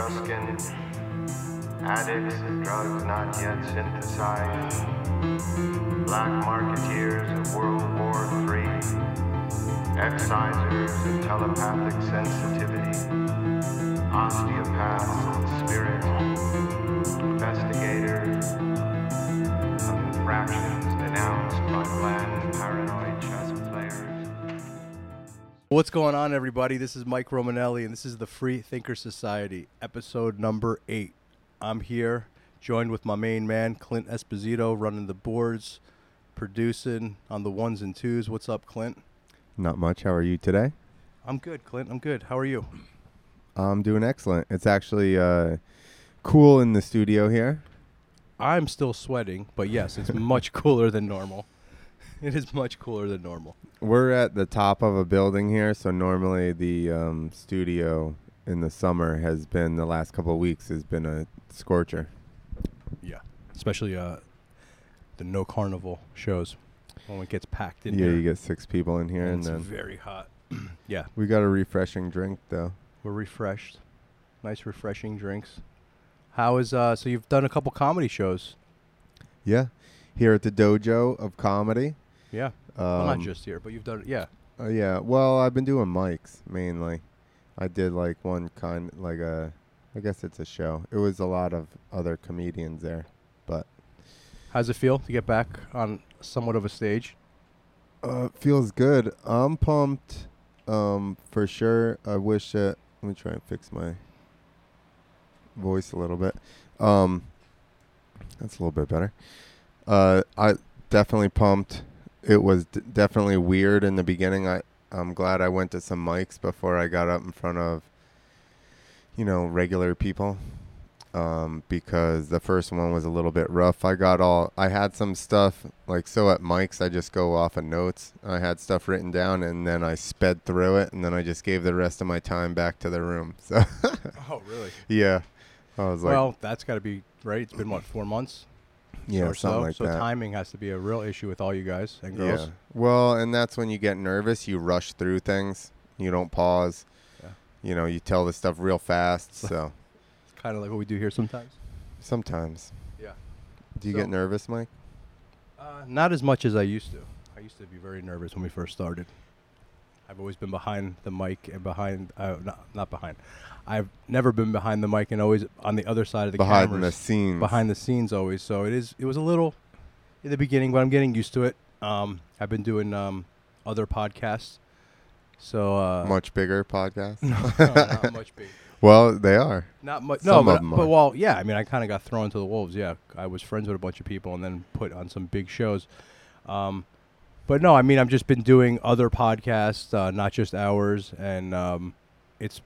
Etruscan, addicts drugs not yet synthesized, black marketeers of World War III, excisers of telepathic sensitivity, osteopaths What's going on, everybody? This is Mike Romanelli, and this is the Free Thinker Society, episode number eight. I'm here, joined with my main man, Clint Esposito, running the boards, producing on the ones and twos. What's up, Clint? Not much. How are you today? I'm good, Clint. I'm good. How are you? I'm doing excellent. It's actually uh, cool in the studio here. I'm still sweating, but yes, it's much cooler than normal. It is much cooler than normal. We're at the top of a building here, so normally the um, studio in the summer has been the last couple of weeks has been a scorcher. Yeah, especially uh, the No Carnival shows when it gets packed in here. yeah, here. you get six people in here, and and it's then very hot. yeah, we got a refreshing drink though. We're refreshed. Nice refreshing drinks. How is uh so you've done a couple comedy shows. Yeah, here at the Dojo of Comedy. Yeah. Um, well not just here, but you've done it. yeah. Uh, yeah. Well, I've been doing mics mainly. I did like one kind, like a, I guess it's a show. It was a lot of other comedians there, but How's it feel to get back on somewhat of a stage? uh, feels good. I'm pumped, um, for sure. I wish that. Let me try and fix my voice a little bit. Um, that's a little bit better. Uh, I definitely pumped. It was d- definitely weird in the beginning. I I'm glad I went to some mics before I got up in front of, you know, regular people. Um, because the first one was a little bit rough. I got all I had some stuff like so at mics I just go off of notes. I had stuff written down and then I sped through it and then I just gave the rest of my time back to the room. So Oh really? yeah. I was like well, that's gotta be right. It's been what, four months? Yeah, or something so. like so that. timing has to be a real issue with all you guys and girls. Yeah. Well, and that's when you get nervous. You rush through things. You don't pause. Yeah. You know, you tell the stuff real fast. So It's kinda like what we do here sometimes. sometimes. Yeah. Do you So- get nervous, Mike? Uh, not as much as I used to. I used to be very nervous when we first started. I've always been behind the mic and behind, uh, not, not behind. I've never been behind the mic and always on the other side of the Behind the scenes. behind the scenes always. So it is. It was a little in the beginning, but I'm getting used to it. Um, I've been doing um, other podcasts, so uh, Much bigger podcast. no, no, not much bigger. well, they are. Not much. No, but, but well, yeah. I mean, I kind of got thrown to the wolves. Yeah, I was friends with a bunch of people and then put on some big shows. Um, but no, I mean, I've just been doing other podcasts, uh, not just ours, and um, it's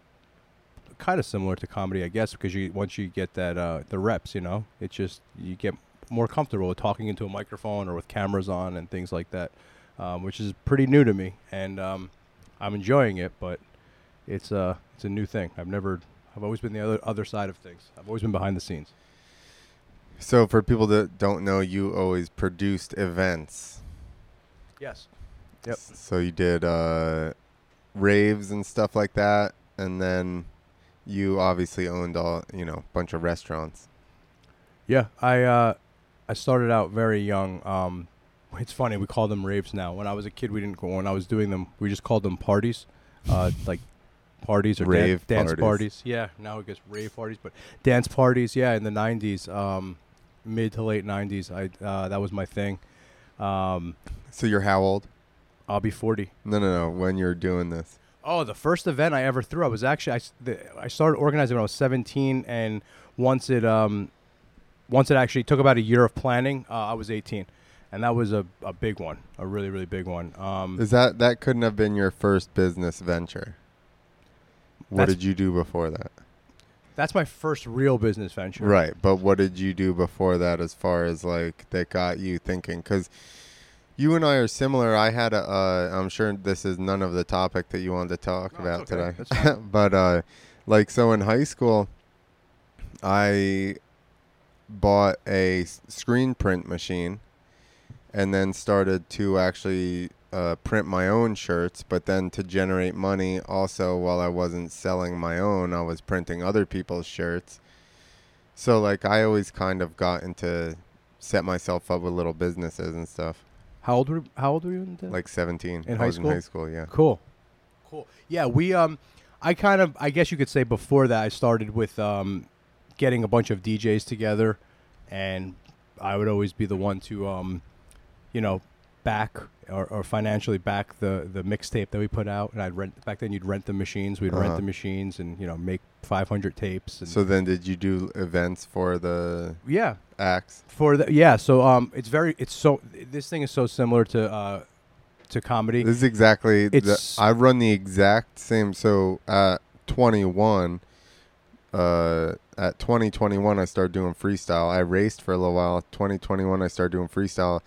kind of similar to comedy, I guess, because you once you get that uh, the reps, you know, it's just you get more comfortable with talking into a microphone or with cameras on and things like that, um, which is pretty new to me, and um, I'm enjoying it. But it's uh it's a new thing. I've never I've always been the other other side of things. I've always been behind the scenes. So for people that don't know, you always produced events. Yes. Yep. So you did uh, raves and stuff like that, and then you obviously owned all you know bunch of restaurants. Yeah, I uh, I started out very young. Um, it's funny we call them raves now. When I was a kid, we didn't. When I was doing them, we just called them parties, uh, like parties or dan- Rave dance parties. parties. Yeah, now it gets rave parties, but dance parties. Yeah, in the '90s, um, mid to late '90s, I uh, that was my thing. Um, So you're how old? I'll be 40. No, no, no. When you're doing this, Oh, the first event I ever threw, I was actually I, the, I started organizing when I was 17, and once it um, once it actually took about a year of planning, uh, I was 18, and that was a, a big one, a really really big one. Um, is that that couldn't have been your first business venture? What did you do before that? That's my first real business venture. Right, but what did you do before that, as far as like that got you thinking? Because you and I are similar. I had a. Uh, I'm sure this is none of the topic that you wanted to talk No, about okay. today. But uh, like so in high school, I bought a screen print machine, and then started to actually uh, print my own shirts, but then to generate money, also while I wasn't selling my own, I was printing other people's shirts. So like I always kind of got into set myself up with little businesses and stuff. How old were How old were you? In Like 17. In I high school? in high school, yeah. Cool. Cool. Yeah, we um I kind of I guess you could say before that I started with um getting a bunch of DJs together and I would always be the one to um you know back or, or financially back the the mixtape that we put out and I'd rent back then you'd rent the machines we'd rent Uh-huh. the machines and you know make 500 tapes and So then did you do events for the yeah acts? for the yeah so um it's very it's so this thing is so similar to uh to comedy This is exactly the, It's- I run the exact same so at 21 uh at 2021 I started doing freestyle. I raced for a little while. 2021 I started doing freestyle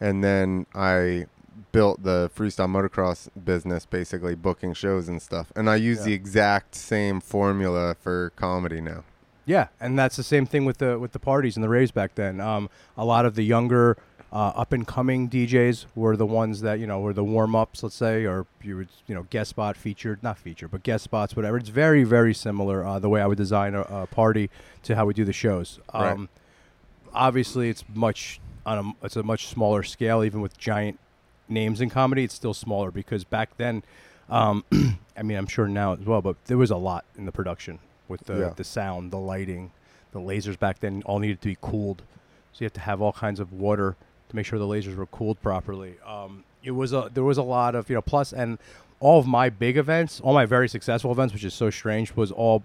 and then I built the freestyle motocross business basically booking shows and stuff. And I use Yeah. the exact same formula for comedy now. Yeah, and that's the same thing with the with the parties and the raves back then. Um, a lot of the younger, uh, up and coming DJs were the ones that you know were the warm ups, let's say, or you would you know guest spot featured, not featured, but guest spots, whatever. It's very very similar uh, the way I would design a, a party to how we do the shows. Right. Um, Obviously, it's much on a it's a much smaller scale, even with giant names in comedy. It's still smaller because back then, um, I mean, I'm sure now as well, but there was a lot in the production with the Yeah. the sound, the lighting, the lasers back then all needed to be cooled. So you have to have all kinds of water to make sure the lasers were cooled properly. Um, it was a there was a lot of you know plus and all of my big events, all my very successful events, which is so strange, was all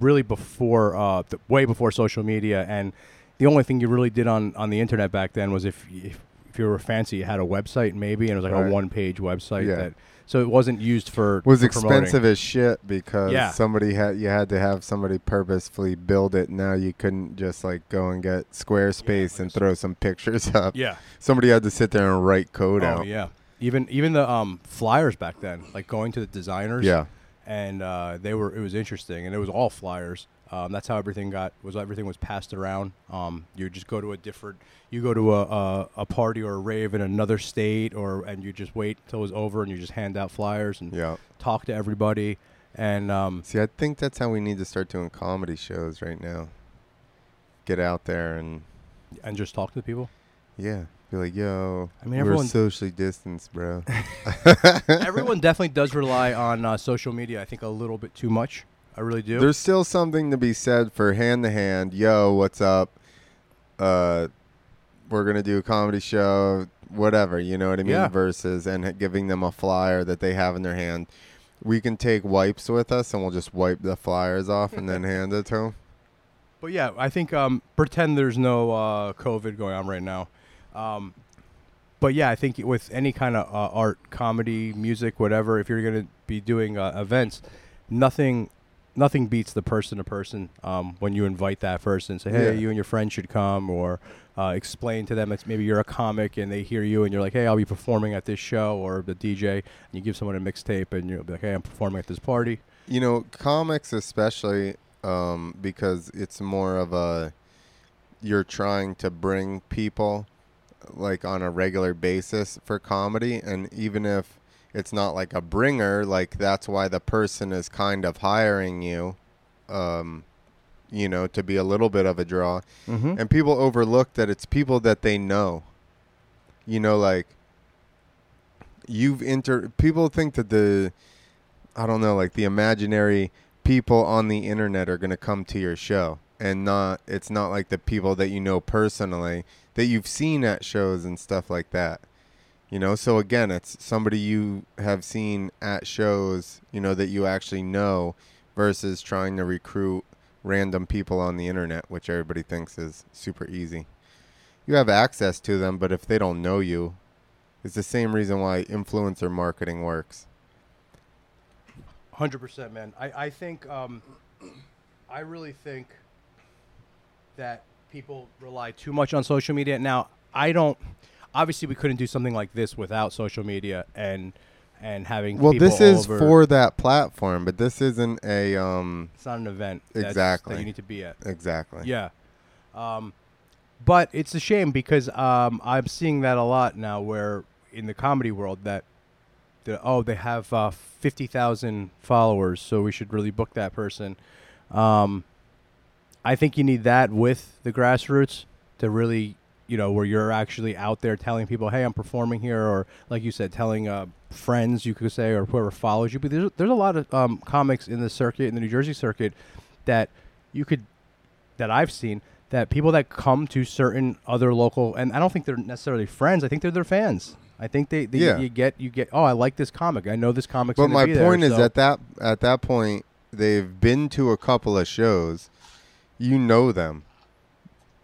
really before uh, the, way before social media and the only thing you really did on on the internet back then was if if, if you were fancy, you had a website maybe, and it was like Right. a one page website Yeah. that so it wasn't used for was for promoting. expensive as shit because Yeah. somebody had you had to have somebody purposefully build it. Now you couldn't just like go and get Squarespace like and throw some pictures up. Yeah. Somebody had to sit there and write code Oh out. yeah. Even even the um, flyers back then, like going to the designers. Yeah. and uh, they were it was interesting and it was all flyers um, that's how everything got was everything was passed around um, you just go to a different you go to a, a, a party or a rave in another state or and you just wait till it was over and you just hand out flyers and Yeah. talk to everybody and um, See, I think that's how we need to start doing comedy shows right now. Get out there and and just talk to people yeah, be like, yo, I mean, we're everyone- socially distanced, bro. everyone definitely does rely on uh, social media i think a little bit too much i really do There's still something to be said for hand to hand. Yo, what's up? Uh, we're gonna do a comedy show, whatever. You know what I mean? Yeah. Versus and giving them a flyer that they have in their hand. We can take wipes with us, and we'll just wipe the flyers off and then hand it to them. But yeah, I think um, pretend there's no uh, COVID going on right now. Um, but yeah, I think with any kind of uh, art, comedy, music, whatever, if you're going to be doing uh, events, nothing, nothing beats the person to person um, when you invite that person. And say, hey, Yeah. you and your friend should come, or uh, explain to them it's maybe you're a comic and they hear you and you're like, hey, I'll be performing at this show, or the DJ, and you give someone a mixtape and you'll be like, hey, I'm performing at this party. You know, comics especially um, because it's more of a you're trying to bring people like on a regular basis for comedy, and even if it's not like a bringer, like that's why the person is kind of hiring you, um, you know, to be a little bit of a draw. Mm-hmm. And people overlook that it's people that they know. You know, like you've inter. People think that the, I don't know, like the imaginary people on the internet are going to come to your show, and not. It's not like the people that you know personally that you've seen at shows and stuff like that. You know, so again, it's somebody you have seen at shows, you know, that you actually know, versus trying to recruit random people on the internet, which everybody thinks is super easy. You have access to them, but if they don't know you, it's the same reason why influencer marketing works. Hundred percent, man. I I think um, I really think that people rely too much on social media. Now, I don't. Obviously, we couldn't do something like this without social media and and having. Well, this is over- for that platform, but this isn't a um It's not an event. Exactly. That you need to be at. exactly. Yeah. Um, but it's a shame because um, I'm seeing that a lot now where in the comedy world that, that oh they have uh, fifty thousand followers, so we should really book that person. Um, I think you need that with the grassroots to really, you know, where you're actually out there telling people, "Hey, I'm performing here," or like you said, telling uh, friends, you could say, or whoever follows you. But there's there's a lot of um, comics in the circuit, in the New Jersey circuit, that you could, that I've seen, that people that come to certain other local, and I don't think they're necessarily friends. I think they're their fans. I think they, they Yeah. you get you get. Oh, I like this comic. I know this comic. But my point is so- at that at that point they've been to a couple of shows. You know them.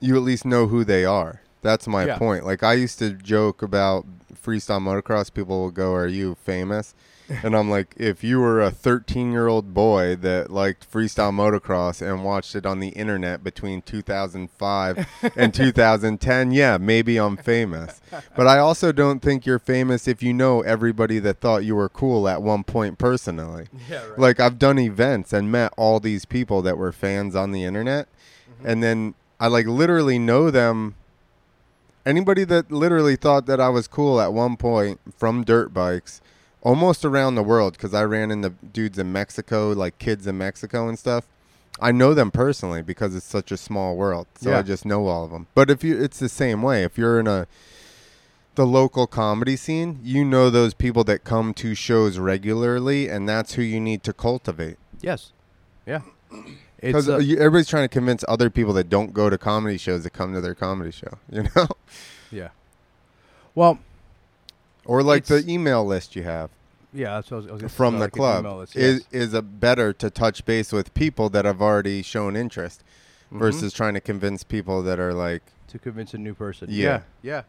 You at least know who they are. That's my Yeah. point. Like I used to joke about freestyle motocross. People will go, "Are you famous?" and I'm like, if you were a 13 year old boy that liked freestyle motocross and watched it on the internet between 2005 and 2010, yeah, maybe I'm famous. But I also don't think you're famous if you know everybody that thought you were cool at one point personally. Yeah, right. Like I've done events and met all these people that were fans on the internet, Mm-hmm. and then I like literally know them. Anybody that literally thought that I was cool at one point from dirt bikes, almost around the world, because I ran into dudes in Mexico, like kids in Mexico and stuff. I know them personally because it's such a small world, so Yeah. I just know all of them. But if you, it's the same way. If you're in a the local comedy scene, you know those people that come to shows regularly, and that's who you need to cultivate. yes, yeah. Because uh, everybody's trying to convince other people that don't go to comedy shows to come to their comedy show, you know, yeah. Well, or like the email list you have yeah. That's what I was, I was from the like club list, is yes. is a better to touch base with people that have already shown interest Mhm. versus trying to convince people that are like, to convince a new person. Yeah. yeah, yeah.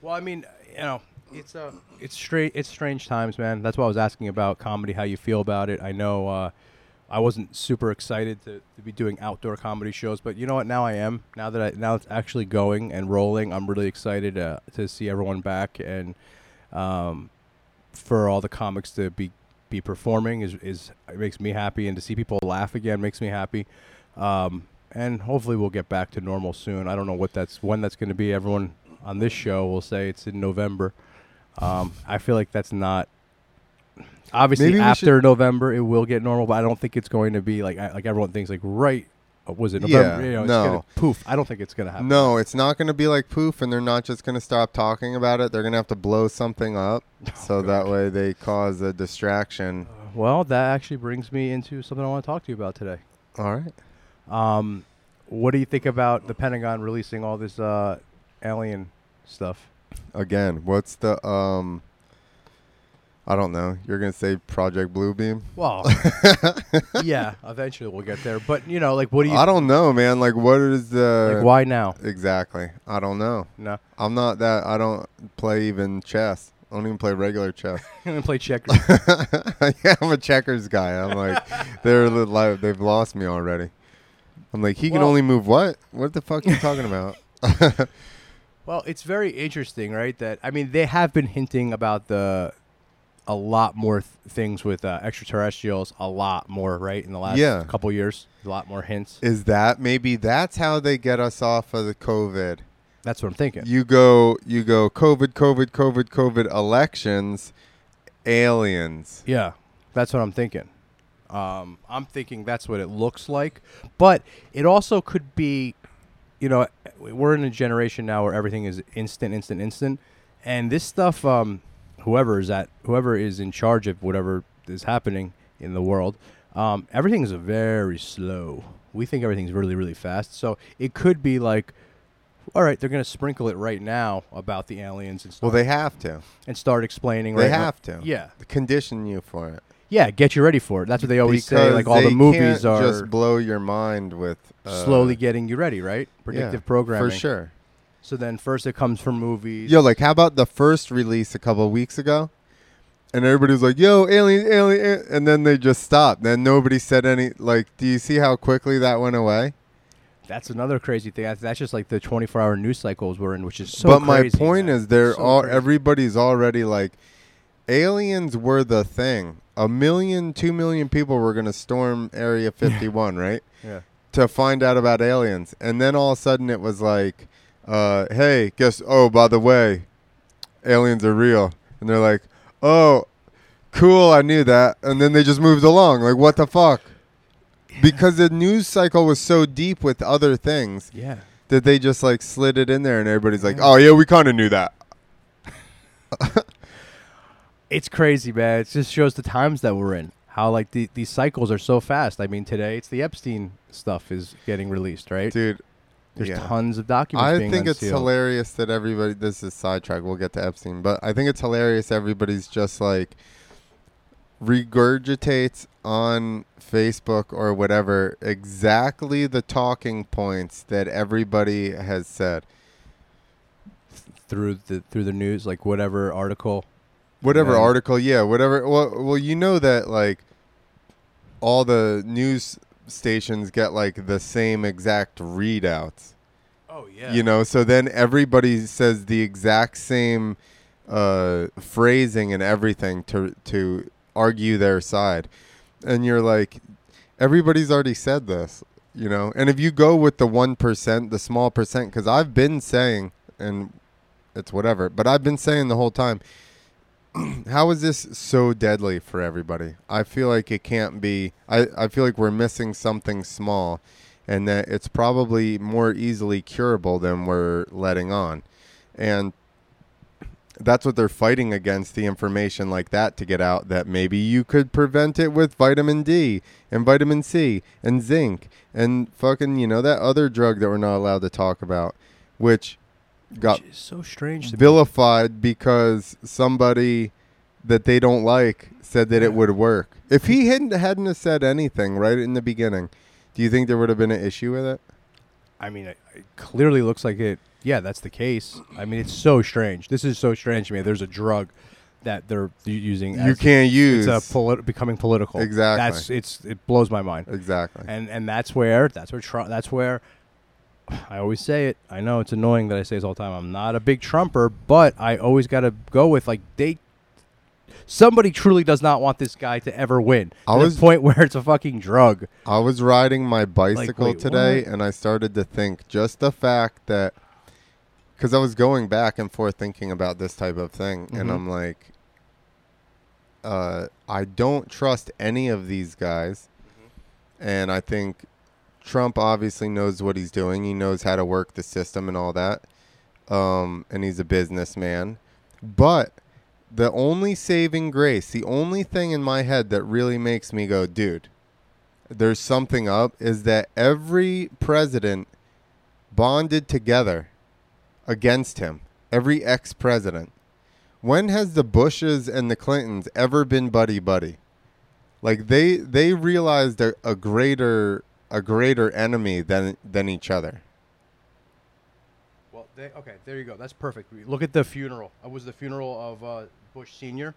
Well, I mean, you know, it's uh, it's straight, it's strange times, man. That's why I was asking about comedy, how you feel about it. I know uh, I wasn't super excited to, to be doing outdoor comedy shows, but you know what? Now I am. Now that I now it's actually going and rolling, I'm really excited uh, to see everyone back and um, for all the comics to be be performing is is it makes me happy, and to see people laugh again makes me happy. Um, and hopefully we'll get back to normal soon. I don't know what that's when that's going to be. Everyone on this show will say it's in November. Um, I feel like that's not. Obviously, Maybe we after November, it will get normal, but I don't think it's going to be like I- like everyone thinks. Like right, uh, was it November? Yeah, you know, it's no. gonna, poof. I don't think it's going to happen. no, it's not going to be like poof, and they're not just going to stop talking about it. They're going to have to blow something up, so that way they cause a distraction. Well, that actually brings me into something I want to talk to you about today. All right. Um, what do you think about the Pentagon releasing all this uh, alien stuff? Again, what's the um? I don't know. You're gonna say Project Bluebeam? Well, yeah, eventually we'll get there. But you know, like, what do you I don't know, man. Like, what is the like? Why now? exactly? I don't know. No, I'm not that. I don't play even chess. I don't even play regular chess. I'm gonna play checkers. yeah, I'm a checkers guy. I'm like, they're li- like, they've lost me already. I'm like, he can only move what? What the fuck are you talking about? well, it's very interesting, right? That I mean, they have been hinting about the a lot more th- things with uh, extraterrestrials, a lot more, right? In the last Yeah. couple years, a lot more hints. Is that maybe that's how they get us off of the COVID? That's what I'm thinking. You go, you go, COVID, COVID, COVID, COVID, elections, aliens. Yeah, that's what I'm thinking. Um, I'm thinking that's what it looks like, but it also could be, you know, we're in a generation now where everything is instant, instant, instant, and this stuff, um, whoever is at, whoever is in charge of whatever is happening in the world, um, everything is very slow. We think everything's really, really fast, so it could be like. All right, they're going to sprinkle it right now about the aliens and stuff. Well, they have to. and start explaining. They right now- have to. Yeah, Condition you for it. yeah, get you ready for it. That's what they always say. Like all the movies are just blow your mind with uh, slowly getting you ready, right? Predictive yeah, programming. for sure. So then first it comes from movies. Yo, like, how about the first release a couple of weeks ago? And everybody's like, "Yo, alien, alien," a-" and then they just stopped. Then nobody said any. Like, do you see how quickly that went away? That's another crazy thing. That's- That's just like the 24-hour news cycles we're in, which is so. but my point man. is, they're So all crazy. everybody's already like, aliens were the thing. A million, two million people were gonna storm Area 51, right? Yeah. To find out about aliens, and then all of a sudden it was like, uh, "Hey, guess? Oh, by the way, aliens are real." and they're like, "Oh, cool, I knew that," and then they just moved along. Like, what the fuck? Because the news cycle was so deep with other things Yeah. that they just like slid it in there, and everybody's like, "Oh yeah, we kind of knew that." It's crazy, man. It just shows the times that we're in. How like the, these cycles are so fast. I mean, today it's the Epstein stuff is getting released, right? Dude, There's yeah. tons of documents. I think it's hilarious that everybody. This is sidetrack. We'll get to Epstein, but I think it's hilarious. Everybody's just like regurgitates on Facebook or whatever exactly the talking points that everybody has said. through the through the news, like whatever article. Whatever Yeah. article, yeah, whatever. Well, well, you know that like all the news stations get like the same exact readouts. Oh yeah. you know so then everybody says the exact same uh, phrasing and everything to to argue their side and you're like everybody's already said this you know and if you go with the 1% the small percent because i've been saying and it's whatever but i've been saying the whole time how is this so deadly for everybody i feel like it can't be i, I feel like we're missing something small and that it's probably more easily curable than we're letting on. And that's what they're fighting against the information like that to get out that maybe you could prevent it with vitamin D and vitamin C and zinc and fucking, you know, that other drug that we're not allowed to talk about, which got Which is so strange vilified because somebody that they don't like said that it would work. If he hadn't hadn't have said anything right in the beginning, do you think there would have been an issue with it? I mean, it, it clearly looks like it. Yeah, that's the case. I mean, it's so strange. This is so strange to me. There's a drug that they're u- using. you as- can't use It's a polit- becoming political. Exactly. That's it's. It blows my mind. exactly. And and that's where that's where Trump. That's where. I always say it. I know it's annoying that I say this all the time. I'm not a big Trumper, but I always got to go with like they. Somebody truly does not want this guy to ever win. I to was- the point where it's a fucking drug. I was riding my bicycle wait, today, what? and I started to think just the fact that because I was going back and forth thinking about this type of thing, and Mhm. I'm like, uh, I don't trust any of these guys, and I think Trump obviously knows what he's doing. He knows how to work the system and all that, um, and he's a businessman. But the only saving grace, the only thing in my head that really makes me go, dude, there's something up, is that every president bonded together against him. Every ex president. When has the Bushes and the Clintons ever been buddy buddy? Like they they realized a, a greater a greater enemy than than each other. Well, they, okay, there you go. That's perfect. Look at the funeral. It was the funeral of uh, Bush Senior.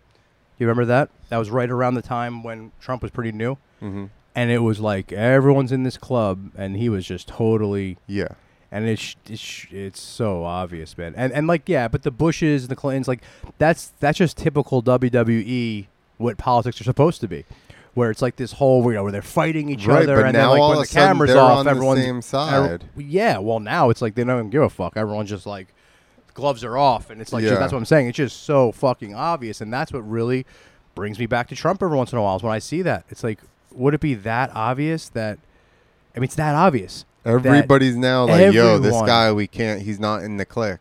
You remember that? That was right around the time when Trump was pretty new, Mm-hmm. and it was like everyone's in this club, and he was just totally. Yeah. And it's it's, it's so obvious, man. And and like yeah, but the Bushes and the Clintons, like that's that's just typical WWE what politics are supposed to be, where it's like this whole you know where they're fighting each Right, other, and now then like all when of the camera's they're off, on the everyone's same side. yeah, well, now it's like they don't even give a fuck. Everyone's just like, gloves are off, and it's like just- that's what I'm saying. It's just so fucking obvious, and that's what really brings me back to Trump every once in a while. Is when I see that, it's like, would it be that obvious that? I mean, it's that obvious. that Everybody's now like, yo, this guy we can't he's not in the clique.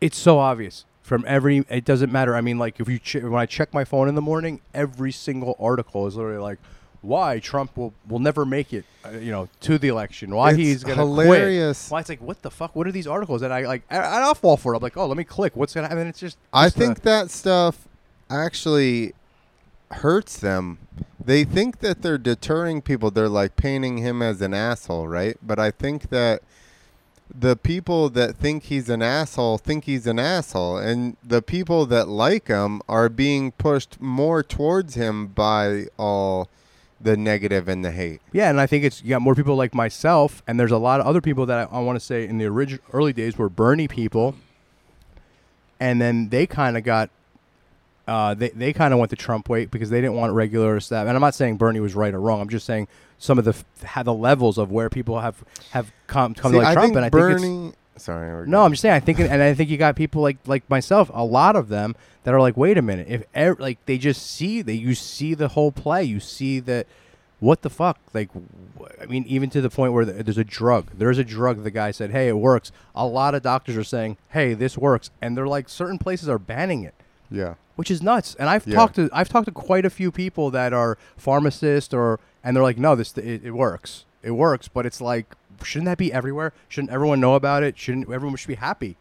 It's so obvious from every. It doesn't matter. I mean, like if you che- when I check my phone in the morning, every single article is literally like. Why Trump will, will never make it, uh, you know, to the election? Why It's he's gonna hilarious. quit? Why it's like, what the fuck? What are these articles? And I like, I, I'll fall for it. I'm like, oh, let me click. What's gonna happen? It's just. I just think that stuff actually hurts them. They think that they're deterring people. They're like painting him as an asshole, right? But I think that the people that think he's an asshole think he's an asshole, and the people that like him are being pushed more towards him by all the negative and the hate. Yeah, and I think it's you got more people like myself, and there's a lot of other people that I, I want to say in the original early days were Bernie people, and then they kind of got, uh, they they kind of went the Trump way because they didn't want regular stuff. And I'm not saying Bernie was right or wrong. I'm just saying some of the f- the levels of where people have have come come See, to like I Trump, think and I Bernie. think Sorry. No. I'm just saying. I think, and I think you got people like like myself, a lot of them that are like, wait a minute, if ev- like they just see that you see the whole play, you see that what the fuck, like, I mean, even to the point where th- there's a drug, there's a drug. The guy said, hey, it works. A lot of doctors are saying, hey, this works, and they're like, certain places are banning it Yeah. which is nuts. And I've Yeah. talked to I've talked to quite a few people that are pharmacists or and they're like, no, this it, it works, it works. But it's like, shouldn't that be everywhere? Shouldn't everyone know about it? Shouldn't everyone should be happy?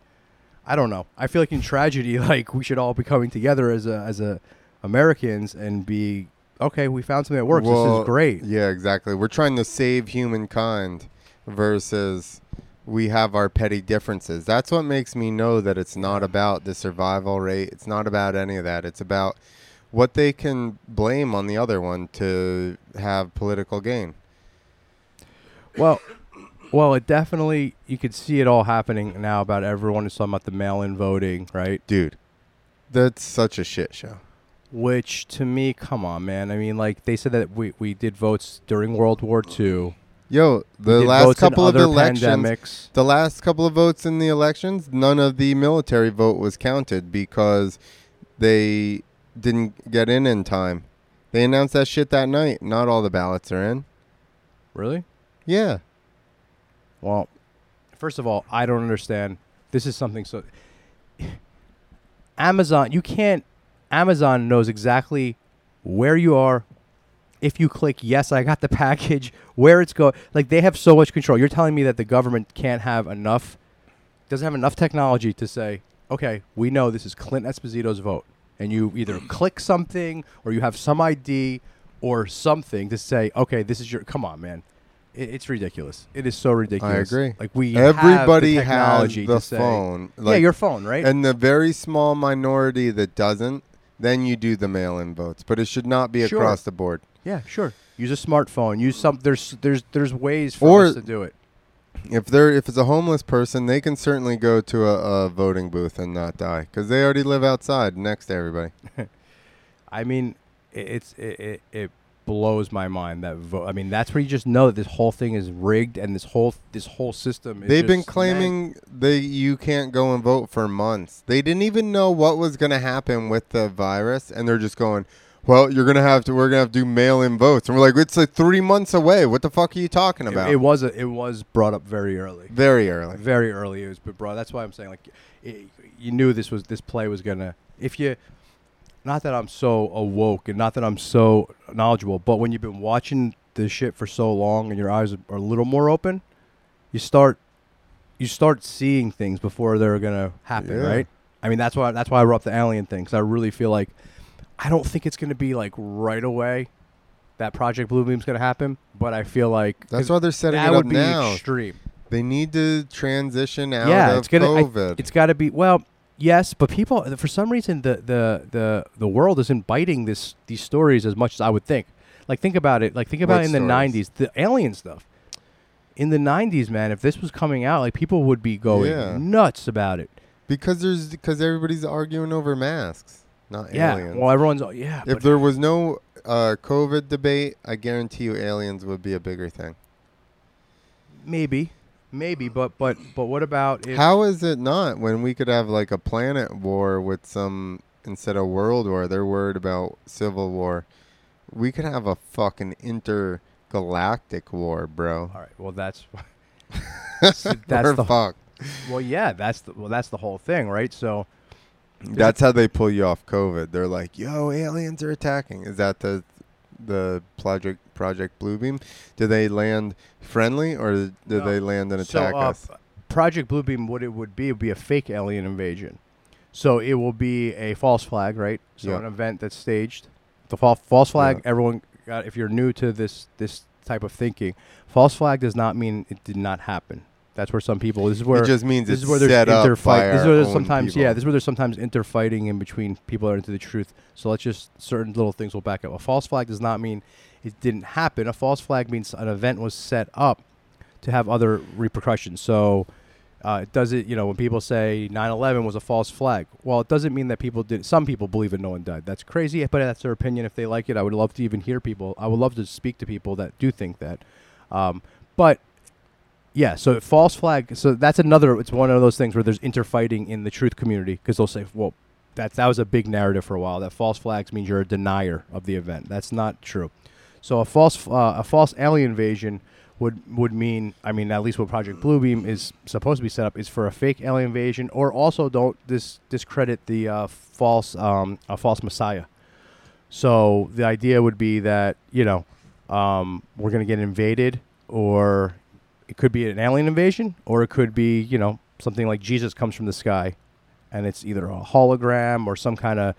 I don't know. I feel like in tragedy, like we should all be coming together as a as a Americans and be okay. We found something that works. this is great. Yeah, exactly. We're trying to save humankind versus we have our petty differences. That's what makes me know that it's not about the survival rate. It's not about any of that. It's about what they can blame on the other one to have political gain. Well, well, it definitely you could see it all happening now about everyone is talking about the mail-in voting, right? Dude, that's such a shit show. Which to me, come on, man. I mean, like they said that we, we did votes during World War II. Yo, the last couple of elections, pandemics. the last couple of votes in the elections, none of the military vote was counted because they didn't get in in time. They announced that shit that night. Not all the ballots are in. Really? Yeah. Well, first of all, I don't understand. This is something so. Amazon, you can't. Amazon knows exactly where you are. If you click yes, I got the package, where it's going. Like they have so much control. You're telling me that the government can't have enough, doesn't have enough technology to say, okay, we know this is Clint Esposito's vote, and you either click something or you have some ID or something to say, okay, this is your. Come on, man. It, it's ridiculous. It is so ridiculous. I agree. Like we Everybody have the has the to say, phone. yeah, Like, your phone, right? and the very small minority that doesn't, then you do the mail-in votes. But it should not be Sure. across the board. yeah, sure. Use a smartphone. Use some. There's there's there's ways for Or- us to do it. If they're if it's a homeless person, they can certainly go to a, a voting booth and not die because they already live outside next to everybody. I mean, it, it's it, it it blows my mind that vote. I mean, that's where you just know that this whole thing is rigged and this whole this whole system. Is They've been claiming they you can't go and vote for months. They didn't even know what was going to happen with the virus, and they're just going, "Well, you're gonna have to. We're gonna have to do mail-in votes." And we're like, "It's like three months away. What the fuck are you talking It, about?" it was a, it was brought up very early. Very early. very early. It was brought. That's why I'm saying like, it, you knew this was this play was gonna. If you, not that I'm so awoke and not that I'm so knowledgeable, but when you've been watching this shit for so long and your eyes are a little more open, you start, you start seeing things before they're gonna happen, Yeah. right? I mean that's why that's why I brought up the alien thing because I really feel like, I don't think it's gonna be like right away. That Project Bluebeam's gonna happen, but I feel like that's why they're setting that it up would be now. extreme. They need to transition out yeah, of it's gonna. I- COVID. it's got to be well, yes, but people for some reason the the the the world isn't biting this these stories as much as I would think. Like think about it. Like think about it in the '90s, the alien stuff. In the '90s, man, if this was coming out, like people would be going Yeah. nuts about it. because there's because everybody's arguing over masks, not Yeah. aliens. Well, everyone's oh, yeah. if there was no uh, COVID debate, I guarantee you aliens would be a bigger thing. maybe, maybe, but but but what about if How is it not when we could have like a planet war with some instead of world war? They're worried about civil war. We could have a fucking intergalactic war, bro. All right. Well, that's that's We're the fucked. well, yeah. That's the well, that's the whole thing, right? So That's how they pull you off COVID. They're like, "Yo, aliens are attacking." Is that the the project Project Bluebeam? Do they land friendly or do No. they land and So, attack uh, us? Project Bluebeam, what it would be, would be a fake alien invasion. So it will be a false flag, right? So an event that's staged. The fal- false flag. Everyone, got, if you're new to this this type of thinking, false flag does not mean it did not happen. That's where some people. This is where it just means this it's is where there's interfight. This is where there's sometimes people. yeah. This is where there's sometimes interfighting in between people that are into the truth. So let's just certain little things will back up. A false flag does not mean it didn't happen. A false flag means an event was set up to have other repercussions. So uh, it does it. You know, when people say 9/11 was a false flag, well, it doesn't mean that people did. Some people believe that no one died. That's crazy, but that's their opinion. If they like it, I would love to even hear people. I would love to speak to people that do think that. Um, but Yeah, so false flag. So that's another. It's one of those things where there's interfighting in the truth community because they'll say, "Well, that's that was a big narrative for a while. That false flags means you're a denier of the event. That's not true. So a false uh, a false alien invasion would would mean. I mean, at least what Project Bluebeam is supposed to be set up is for a fake alien invasion, or also don't dis- discredit the uh, false um, a false messiah. So the idea would be that you know um, we're going to get invaded, or it could be an alien invasion, or it could be you know something like Jesus comes from the sky, and it's either a hologram or some kind of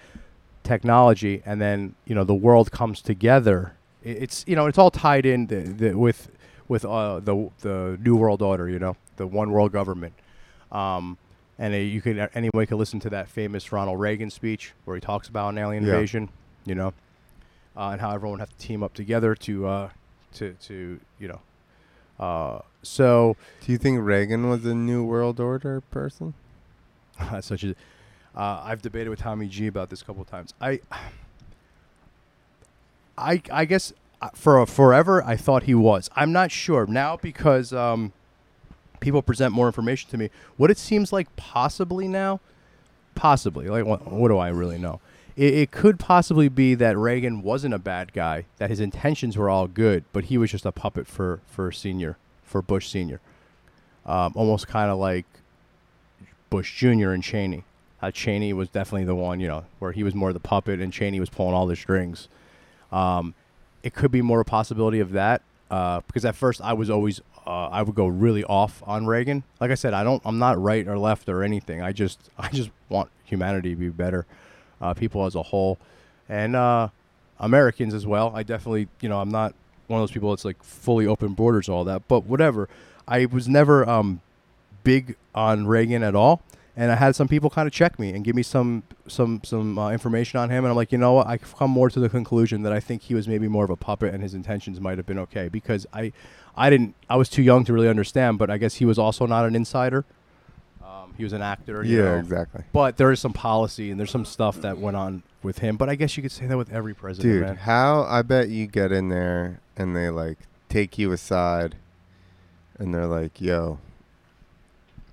technology, and then you know the world comes together. It's you know it's all tied in the, the, with with uh, the the new world order, you know, the one world government. Um, and uh, you could anyone could listen to that famous Ronald Reagan speech where he talks about an alien Yeah. invasion, you know, uh, and how everyone have to team up together to uh, to to you know. Uh, so Do you think Reagan was a New World Order person? such a. Uh, I've debated with Tommy G about this a couple of times. I, I, I guess uh, for forever I thought he was. I'm not sure now because um, people present more information to me. What it seems like possibly now, possibly like what, what do I really know? It, it could possibly be that Reagan wasn't a bad guy. That his intentions were all good, but he was just a puppet for for senior for Bush senior. Um, almost kind of like Bush Jr. and Cheney. How Cheney was definitely the one, you know, where he was more the puppet and Cheney was pulling all the strings. Um, it could be more a possibility of that uh, because at first I was always uh, I would go really off on Reagan. Like I said, I don't I'm not right or left or anything. I just I just want humanity to be better, uh, people as a whole, and uh, Americans as well. I definitely you know I'm not one of those people that's like fully open borders all that, but whatever. I was never um, big on Reagan at all, and I had some people kind of check me and give me some some some uh, information on him, and I'm like, you know what? I've come more to the conclusion that I think he was maybe more of a puppet, and his intentions might have been okay because I I didn't I was too young to really understand, but I guess he was also not an insider. Um, he was an actor, you Yeah, know. exactly. But there is some policy and there's some stuff that went on with him. But I guess you could say that with every president, Dude, man. how I bet you get in there and they like take you aside and they're like, yo,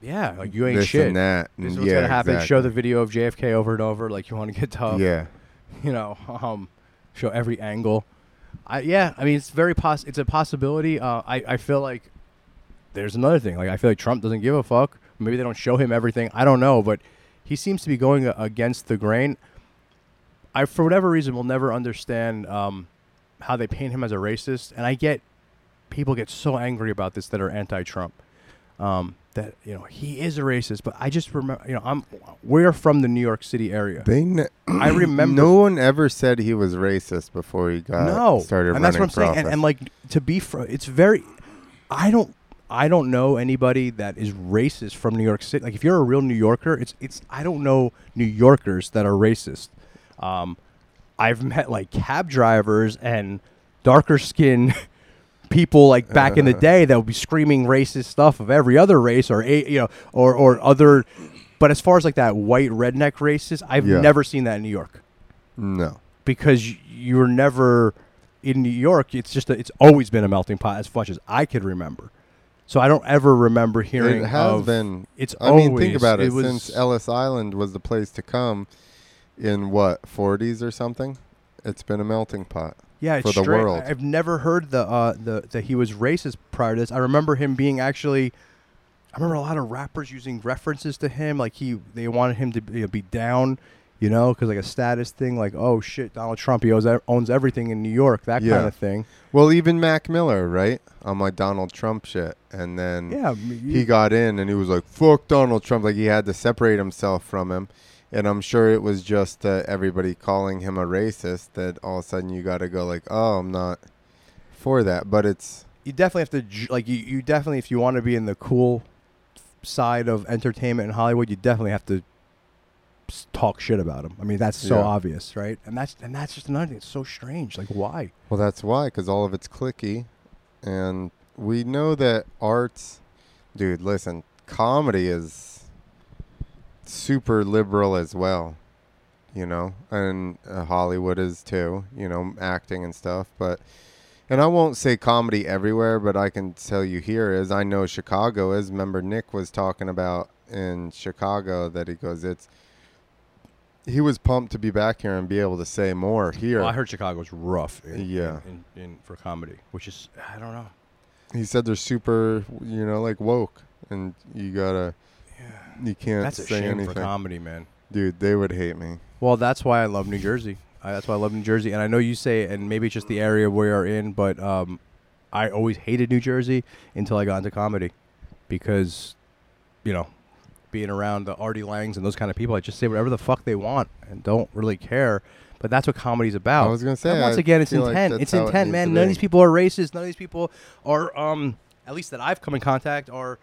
Yeah, like you ain't this shit. and that. This is and what's yeah, gonna happen. Show the video of JFK over and over, like you want to get tough. Yeah. you know, um, show every angle. I yeah, I mean it's very poss. It's a possibility. Uh, I I feel like there's another thing. Like I feel like Trump doesn't give a fuck. Maybe they don't show him everything. I don't know, but he seems to be going against the grain. I for whatever reason will never understand um, how they paint him as a racist, and I get people get so angry about this that are anti-Trump. Um, that you know he is a racist, but I just remember you know I'm we're from the New York City area. They ne- I remember no one ever said he was racist before he got no, started and that's what I'm saying. And, and like to be, fr- it's very. I don't, I don't know anybody that is racist from New York City. Like if you're a real New Yorker, it's it's. I don't know New Yorkers that are racist. Um, I've met like cab drivers and darker skin people like back in the day that would be screaming racist stuff of every other race or a you know or or other. But as far as like that white redneck racist, I've Yeah. never seen that in New York no. because y- you're never in New York. It's just a, it's always been a melting pot as much as I could remember. So I don't ever remember hearing It has of- been. It's I mean, think about it. was, Since Ellis Island was the place to come in what 40s or something, it's been a melting pot. yeah, it's for the straight- world. I've never heard the uh, the that he was racist prior to this. I remember him being actually. I remember a lot of rappers using references to him, like he they wanted him to be, be down, you know, because like a status thing, like oh shit, Donald Trump he owns, owns everything in New York, that Yeah. kind of thing. Well, even Mac Miller, right, on my Donald Trump shit, and then Yeah, he got in and he was like, "Fuck Donald Trump!" Like he had to separate himself from him, and I'm sure it was just uh, everybody calling him a racist that all of a sudden you got to go like, "Oh, I'm not for that," but it's you definitely have to like you, you definitely if you want to be in the cool side of entertainment in Hollywood, you definitely have to talk shit about him. I mean, that's so Yeah. obvious, right? And that's and that's just another thing. It's so strange. Like, why? well, that's why because all of it's clicky, and we know that arts, dude. Listen, comedy is super liberal as well. You know, and uh, Hollywood is too. You know, acting and stuff, but And I won't say comedy everywhere, but I can tell you here is I know Chicago is. Remember Nick was talking about in Chicago that he goes, it's he was pumped to be back here and be able to say more here. Well, I heard Chicago's rough. In, Yeah. In, in, in for comedy, which is I don't know. he said they're super, you know, like woke, and you gotta, you can't That's a say shame anything, for comedy, man. dude. They would hate me. Well, that's why I love New Jersey. I, that's why I love New Jersey, and I know you say, and maybe it's just the area we are in, but um, I always hated New Jersey until I got into comedy, because, you know, being around the Artie Langes and those kind of people, I just say whatever the fuck they want and don't really care. But that's what comedy's about. I was gonna say, And once I again, it's feel like intent. it's how it intent, man. None of these people are racist. None of these people are, um, at least that I've come in contact, are,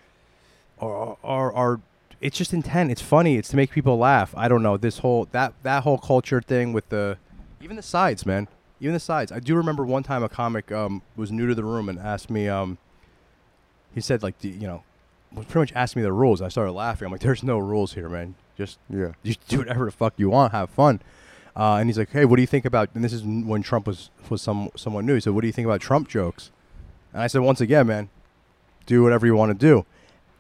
are, are, are. It's just intent. It's funny. It's to make people laugh. I don't know this whole that that whole culture thing with the, even the sides, man. Even the sides. I do remember one time a comic um, was new to the room and asked me. Um, he said like, you know, was pretty much asked me the rules. I started laughing. I'm like, there's no rules here, man. Just Yeah, you do whatever the fuck you want, have fun. Uh, and he's like, hey, what do you think about? And this is when Trump was was some someone new. He said, what do you think about Trump jokes? And I said, once again, man, do whatever you want to do.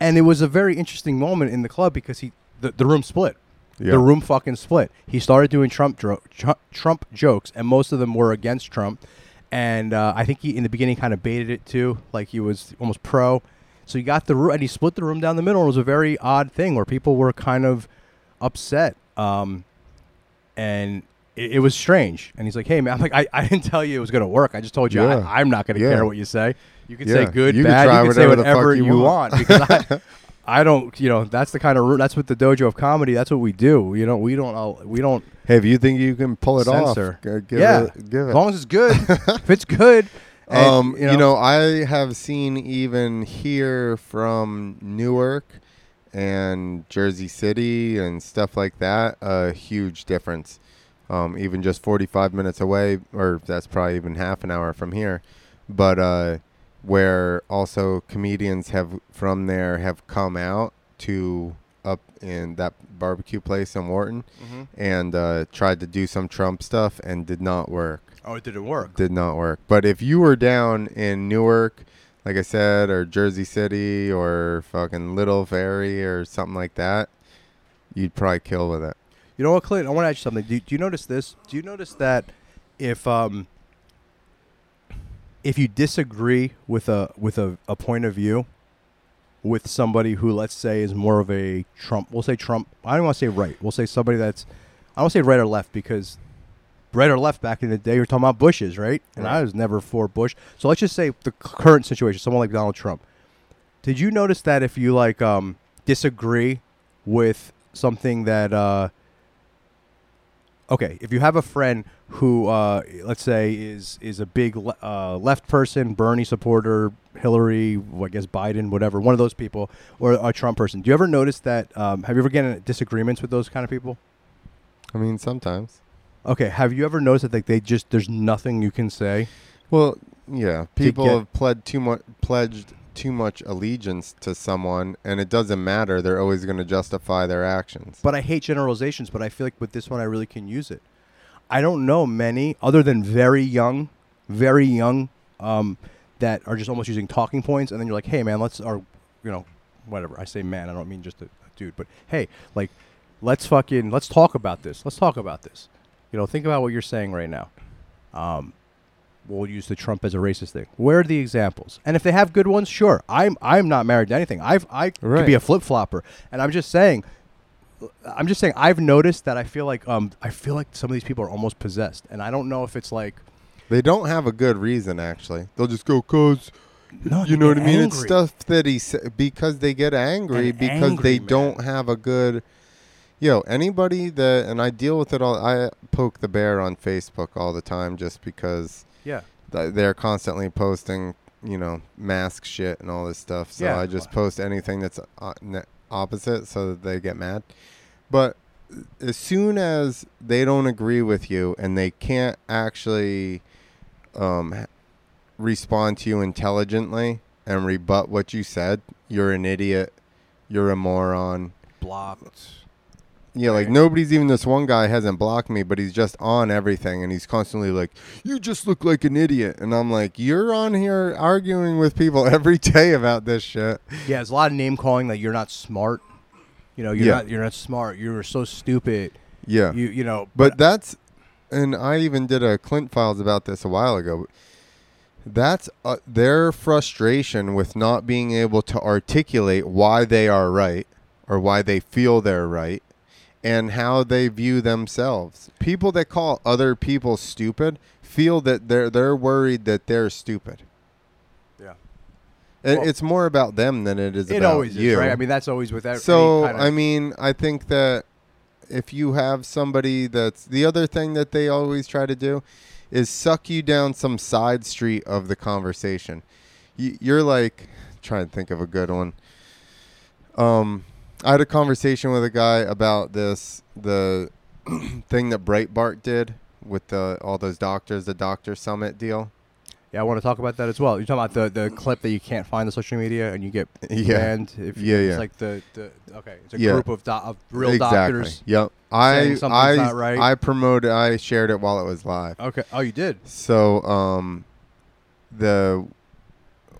And it was a very interesting moment in the club because he the, the room split. yeah. The room fucking split. He started doing Trump dro- Trump jokes, and most of them were against Trump. And uh, I think he in the beginning kind of baited it too, like he was almost pro. So he got the room, and he split the room down the middle. It was a very odd thing where people were kind of upset, um, and it, it was strange. And he's like, "Hey man, I'm like, I, I didn't tell you it was gonna work. I just told you Yeah. I, I'm not gonna Yeah. care what you say. You can say good, You can bad. try you can say whatever you you want. want because I, I don't, you know, that's the kind of room. That's what the dojo of comedy. That's what we do. You know, we don't, all, we don't. Hey, if you think you can pull it Censor. off, give Yeah. it, give it. As long as it's good, if it's good. And, um, you know, I have seen even here from Newark and Jersey City and stuff like that a huge difference. Um, even just 45 minutes away, or that's probably even half an hour from here, but uh, where also comedians have from there have come out to up in that barbecue place in Wharton Mhm. and uh, tried to do some Trump stuff and did not work Oh, it didn't work. did not work. But if you were down in Newark, like I said, or Jersey City, or fucking Little Ferry, or something like that, you'd probably kill with it. You know what, Clint? I want to ask you something. Do, do you notice this? Do you notice that if um if you disagree with a with a, a point of view with somebody who let's say is more of a Trump, we'll say Trump. I don't want to say right. We'll say somebody that's I don't say right or left because right or left back in the day you're talking about Bushes, right? And I was never for Bush. So let's just say the current situation, someone like Donald Trump. Did you notice that if you like um disagree with something that uh okay, if you have a friend who, uh, let's say, is is a big le- uh, left person, Bernie supporter, Hillary, I guess Biden, whatever, one of those people, or a Trump person, do you ever notice that? Um, have you ever gotten disagreements with those kind of people? I mean, sometimes. Okay, have you ever noticed that like they just there's nothing you can say? Well, yeah, people get- have pled too much, pledged too much allegiance to someone, and it doesn't matter. They're always going to justify their actions. But I hate generalizations, but I feel like with this one I really can use it. I don't know many other than very young, very young, um, that are just almost using talking points, and then you're like, hey man, let's or you know, whatever. I say man, I don't mean just a, a dude, but hey, like, let's fucking let's talk about this. Let's talk about this. You know, think about what you're saying right now. Um, we'll use the Trump as a racist thing. Where are the examples? And if they have good ones, sure. I'm I'm not married to anything. I've I could be a flip flopper, and I'm just saying. I'm just saying I've noticed that I feel like um I feel like some of these people are almost possessed, and I don't know if it's like They don't have a good reason, actually. They'll just go, cause no, you know what I mean? It's stuff that he sa- because they get angry And because angry, they man. don't have a good. Yo, anybody that and I deal with it all. I poke the bear on Facebook all the time just because Yeah, th- they're constantly posting, you know, mask shit and all this stuff. So Yeah. I just post anything that's uh, ne- opposite so that they get mad. But as soon as they don't agree with you and they can't actually um, respond to you intelligently and rebut what you said, you're an idiot. You're a moron. blocked. Yeah, like nobody's even this one guy hasn't blocked me, but he's just on everything and he's constantly like, You just look like an idiot and I'm like, You're on here arguing with people every day about this shit. Yeah, there's a lot of name calling that you're not smart. You know, you're Yeah. not you're not smart. You're so stupid. Yeah. You you know, But that's, and I even did a Clint Files about this a while ago. That's uh, their frustration with not being able to articulate why they are right or why they feel they're right and how they view themselves. People that call other people stupid feel that they're they're worried that they're stupid. yeah, It, Well- it's more about them than it is it about always you. is, right? I mean, that's always with every So kind of, I mean, I think that if you have somebody that's the other thing that they always try to do is suck you down some side street of the conversation. You, you're like trying to think of a good one. Um, I had a conversation with a guy about this the thing that Breitbart did with the all those doctors, the doctor summit deal. yeah, I want to talk about that as well. You're talking about the the clip that you can't find on social media and you get Yeah. banned if Yeah, it's yeah. like the, the okay, it's a Yeah. group of do- of real exactly. doctors. Yep. I I not right. I promoted. I shared it while it was live. Okay. Oh, you did. So, um, the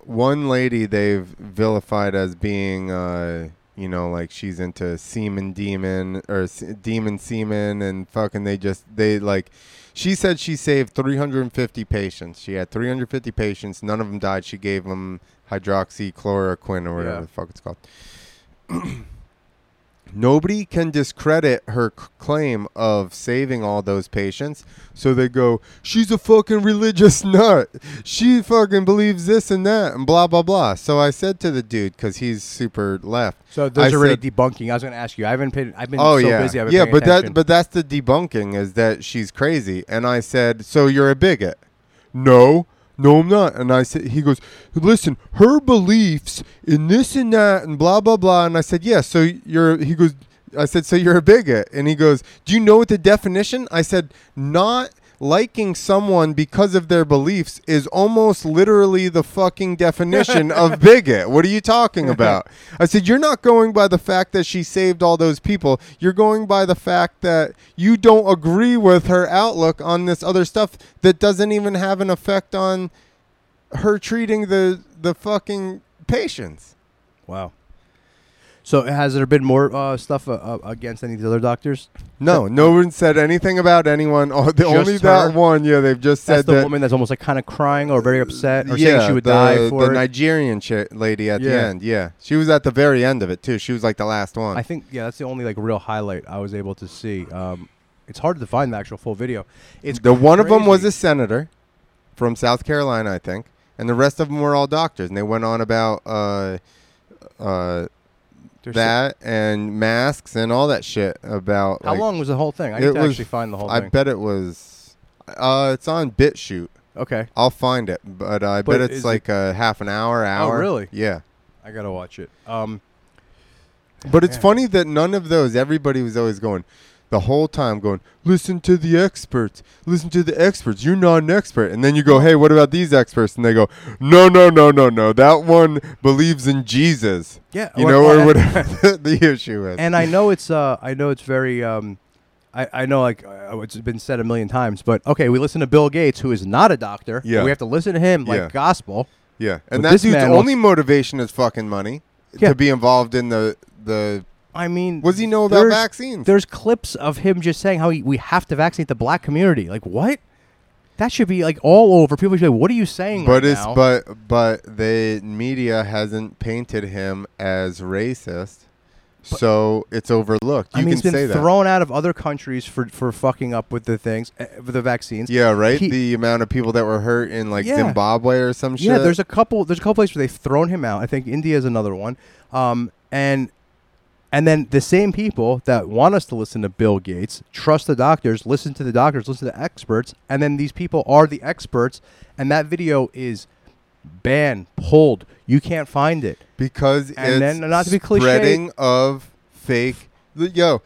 one lady they've vilified as being, uh, you know, like she's into semen demon or demon semen and fucking they just, they like, she said she saved 350 patients. She had 350 patients. None of them died. She gave them hydroxychloroquine or whatever Yeah. the fuck it's called. Nobody can discredit her c- claim of saving all those patients. So they go, she's a fucking religious nut. She fucking believes this and that and blah, blah, blah. So I said to the dude, because he's super left. So those I are already said- debunking. I was going to ask you. I haven't paid. I've been oh so yeah, busy. Yeah, but attention. that but that's the debunking is that she's crazy. And I said, so you're a bigot? No, no, I'm not. And I said, he goes, listen, her beliefs in this and that and blah blah blah. And I said, yeah. So you're. He goes, I said, so you're a bigot. And he goes, do you know what the definition? I said, not. Liking someone because of their beliefs is almost literally the fucking definition of bigot. What are you talking about? I said, You're not going by the fact that she saved all those people. You're going by the fact that you don't agree with her outlook on this other stuff that doesn't even have an effect on her treating the the fucking patients. wow. So has there been more uh, stuff uh, uh, against any of the other doctors? No, no one said anything about anyone. Oh, the Just only that one, yeah, they've just That's said the that. woman that's almost like kind of crying or very upset or saying she would the, die for the it. Nigerian lady at the Yeah. end. Yeah, she was at the very end of it too. She was like the last one. I think yeah, that's the only like real highlight I was able to see. Um, it's hard to find the actual full video. It's the one of them was crazy. a senator from South Carolina, I think, and the rest of them were all doctors, and they went on about uh, uh, There's that and masks and all that shit about. How like, long was the whole thing? I need to was- actually find the whole I thing. bet it was. Uh, it's on BitChute. okay, I'll find it, but I But bet it's it- like a half an hour, hour. Oh, really? Yeah. I gotta watch it. Um, But it's funny that none of those, everybody was always going, the whole time going, listen to the experts, listen to the experts. You're not an expert. And then you go, hey, what about these experts? And they go, no, no, no, no, no. That one believes in Jesus. yeah, You well, know, or and- whatever the, the issue is. and I know it's uh I know it's very um I, I know like uh, it's been said a million times, but okay, we listen to Bill Gates, who is not a doctor. Yeah. we have to listen to him like Yeah. gospel. yeah. And But that dude's only motivation is fucking money Yeah. to be involved in the, the, I mean, what does he know about there's- vaccines? There's clips of him just saying how he, we have to vaccinate the black community. Like what? That should be like all over. People should be like, "What are you saying?" But right it's now? but but the media hasn't painted him as racist, so it's overlooked. You I mean, he's been say that. thrown out of other countries for for fucking up with the things, uh, with the vaccines. Yeah, right. He- the amount of people that were hurt in like Yeah. Zimbabwe or some shit. Yeah, there's a couple. There's a couple places where they've thrown him out. I think India is another one. Um, and and then the same people that want us to listen to Bill Gates, trust the doctors, listen to the doctors, listen to experts, and then these people are the experts, and that video is banned, pulled. You can't find it. because and it's then, not to be cliche- spreading of fake. Yo,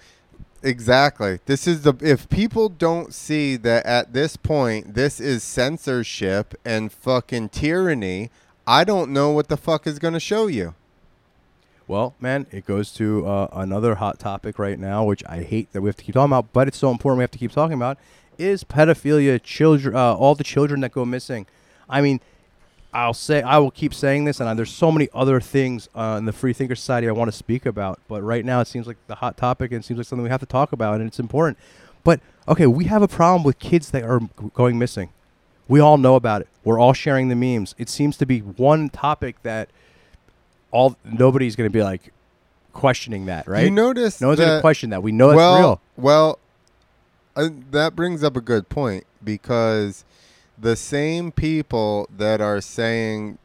exactly. This is the if people don't see that at this point this is censorship and fucking tyranny. I don't know what the fuck is going to show you. Well, man, it goes to uh, another hot topic right now, which I hate that we have to keep talking about, but it's so important we have to keep talking about. Is pedophilia children? Uh, all the children that go missing. I mean, I'll say I will keep saying this, and uh, there's so many other things uh, in the Free Thinker Society I want to speak about, but right now it seems like the hot topic, and it seems like something we have to talk about, and it's important. But okay, we have a problem with kids that are going missing. We all know about it. We're all sharing the memes. It seems to be one topic that all nobody's going to be like questioning that, right? You notice no one's going to question that. We know well, real. Well, uh, that brings up a good point because the same people that are saying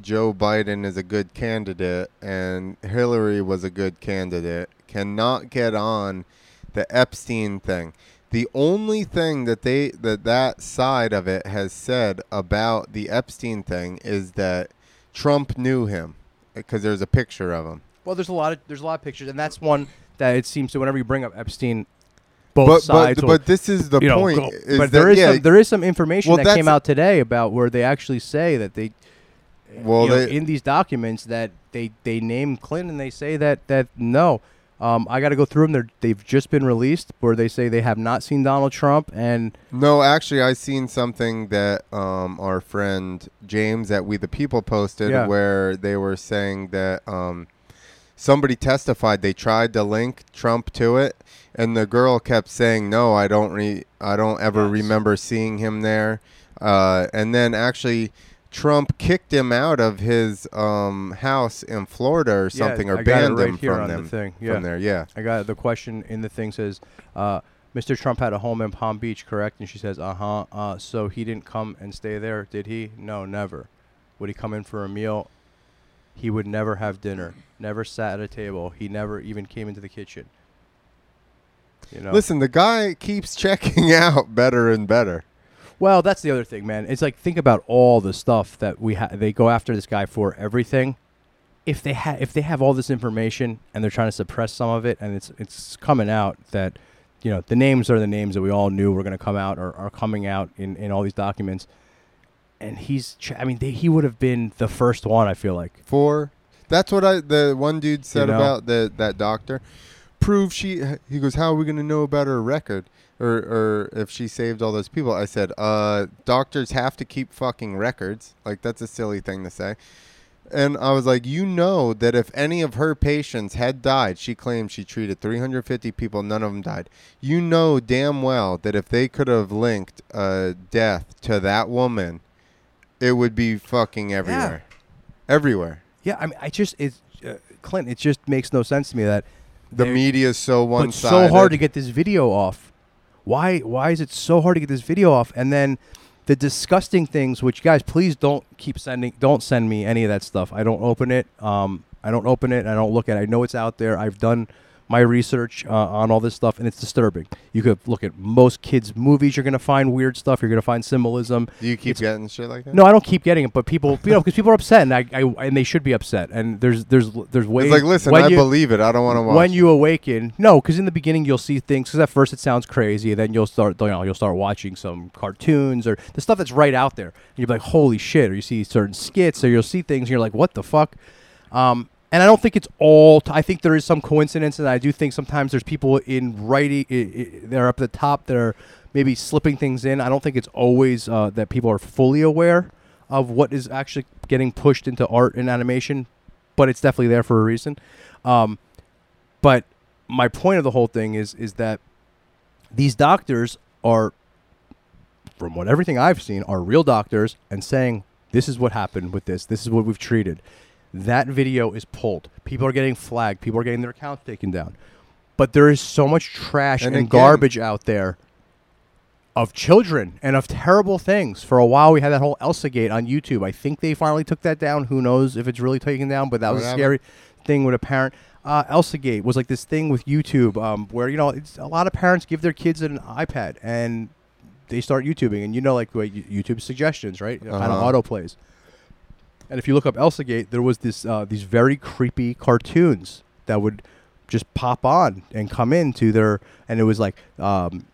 Joe Biden is a good candidate and Hillary was a good candidate cannot get on the Epstein thing. The only thing that they that that side of it has said about the Epstein thing is that Trump knew him because there's a picture of him. Well, there's a lot of there's a lot of pictures, and that's one that it seems to whenever you bring up Epstein, both but sides. but, will, but this is the you know, point. go- is but that, there is yeah, some, there is some information Well, that came out today about where they actually say that they, Well, know, they- in these documents that they they name Clinton. They say that that no, um, I got to go through them. They're, they've just been released where they say they have not seen Donald Trump, and No, actually, I seen something that um, our friend James at We the People posted Yeah. where they were saying that um, somebody testified they tried to link Trump to it, and the girl kept saying, "No, I don't. Re- I don't ever Yes. remember seeing him there." Uh, and then actually. Trump kicked him out of his um, house in Florida or Yeah, something, or I banned right him from the them thing, yeah. from there. Yeah, I got the question in the thing says, uh, Mr. Trump had a home in Palm Beach, correct? And she says, uh-huh. Uh So he didn't come and stay there, did he? No, never. Would he come in for a meal? He would never have dinner. Never sat at a table. He never even came into the kitchen. You know. Listen, the guy keeps checking out better and better. Well, that's the other thing, man. It's like think about all the stuff that we ha- they go after this guy for everything. If they ha- if they have all this information and they're trying to suppress some of it, and it's it's coming out that you know the names are the names that we all knew were going to come out or are coming out in in all these documents. And he's, ch- I mean, they, he would have been the first one. I feel like. for that's what I the one dude said know? about the that doctor prove she he goes how are we going to know about her record or or if she saved all those people I said uh doctors have to keep fucking records. Like that's a silly thing to say. And I was like you know that if any of her patients had died she claimed she treated 350 people none of them died. You know damn well that if they could have linked uh death to that woman it would be fucking everywhere. Everywhere. Yeah, I mean, I just it's uh, Clint. It just makes no sense to me that the media is so one but so hard to get this video off. Why why is it so hard to get this video off? And then the disgusting things, which guys, please don't keep sending. Don't send me any of that stuff. I don't open it. Um, I don't open it. I don't look at. it. I know it's out there. I've done my research uh, on all this stuff, and it's disturbing. You could look at most kids' movies. You're gonna find weird stuff. You're gonna find symbolism. Do you keep it's- getting shit like that? No, I don't keep getting it, but people, you know, because people are upset, and I, I, and they should be upset. And there's, there's, there's ways. It's like, listen, I you- believe it. I don't want to watch. when you awaken no because in the beginning you'll see things because at first it sounds crazy and then you'll start you know you'll start watching some cartoons or the stuff that's right out there and you're like holy shit or you see certain skits or you'll see things and you're like what the fuck um, and I don't think it's all. T- I think there is some coincidence, and I do think sometimes there's people in writing. I- they're up at the top. They're maybe slipping things in. I don't think it's always uh, that people are fully aware of what is actually getting pushed into art and animation, but it's definitely there for a reason. Um, but my point of the whole thing is is that these doctors are, from what everything I've seen, are real doctors and saying this is what happened with this. This is what we've treated. That video is pulled. People are getting flagged. People are getting their accounts taken down. But there is so much trash And and, again- garbage out there of children and of terrible things. For a while, we had that whole Elsa Gate on YouTube. I think they finally took that down. Who knows if it's really taken down? But that was a scary thing with a parent. Uh, Elsa Gate was like this thing with YouTube um, where you know it's a lot of parents give their kids an iPad and they start YouTubing, and you know like YouTube suggestions, right? Kind of Uh-huh. auto plays. And if you look up Elsa Gate, there was this uh, these very creepy cartoons that would just pop on and come into their, and it was like um,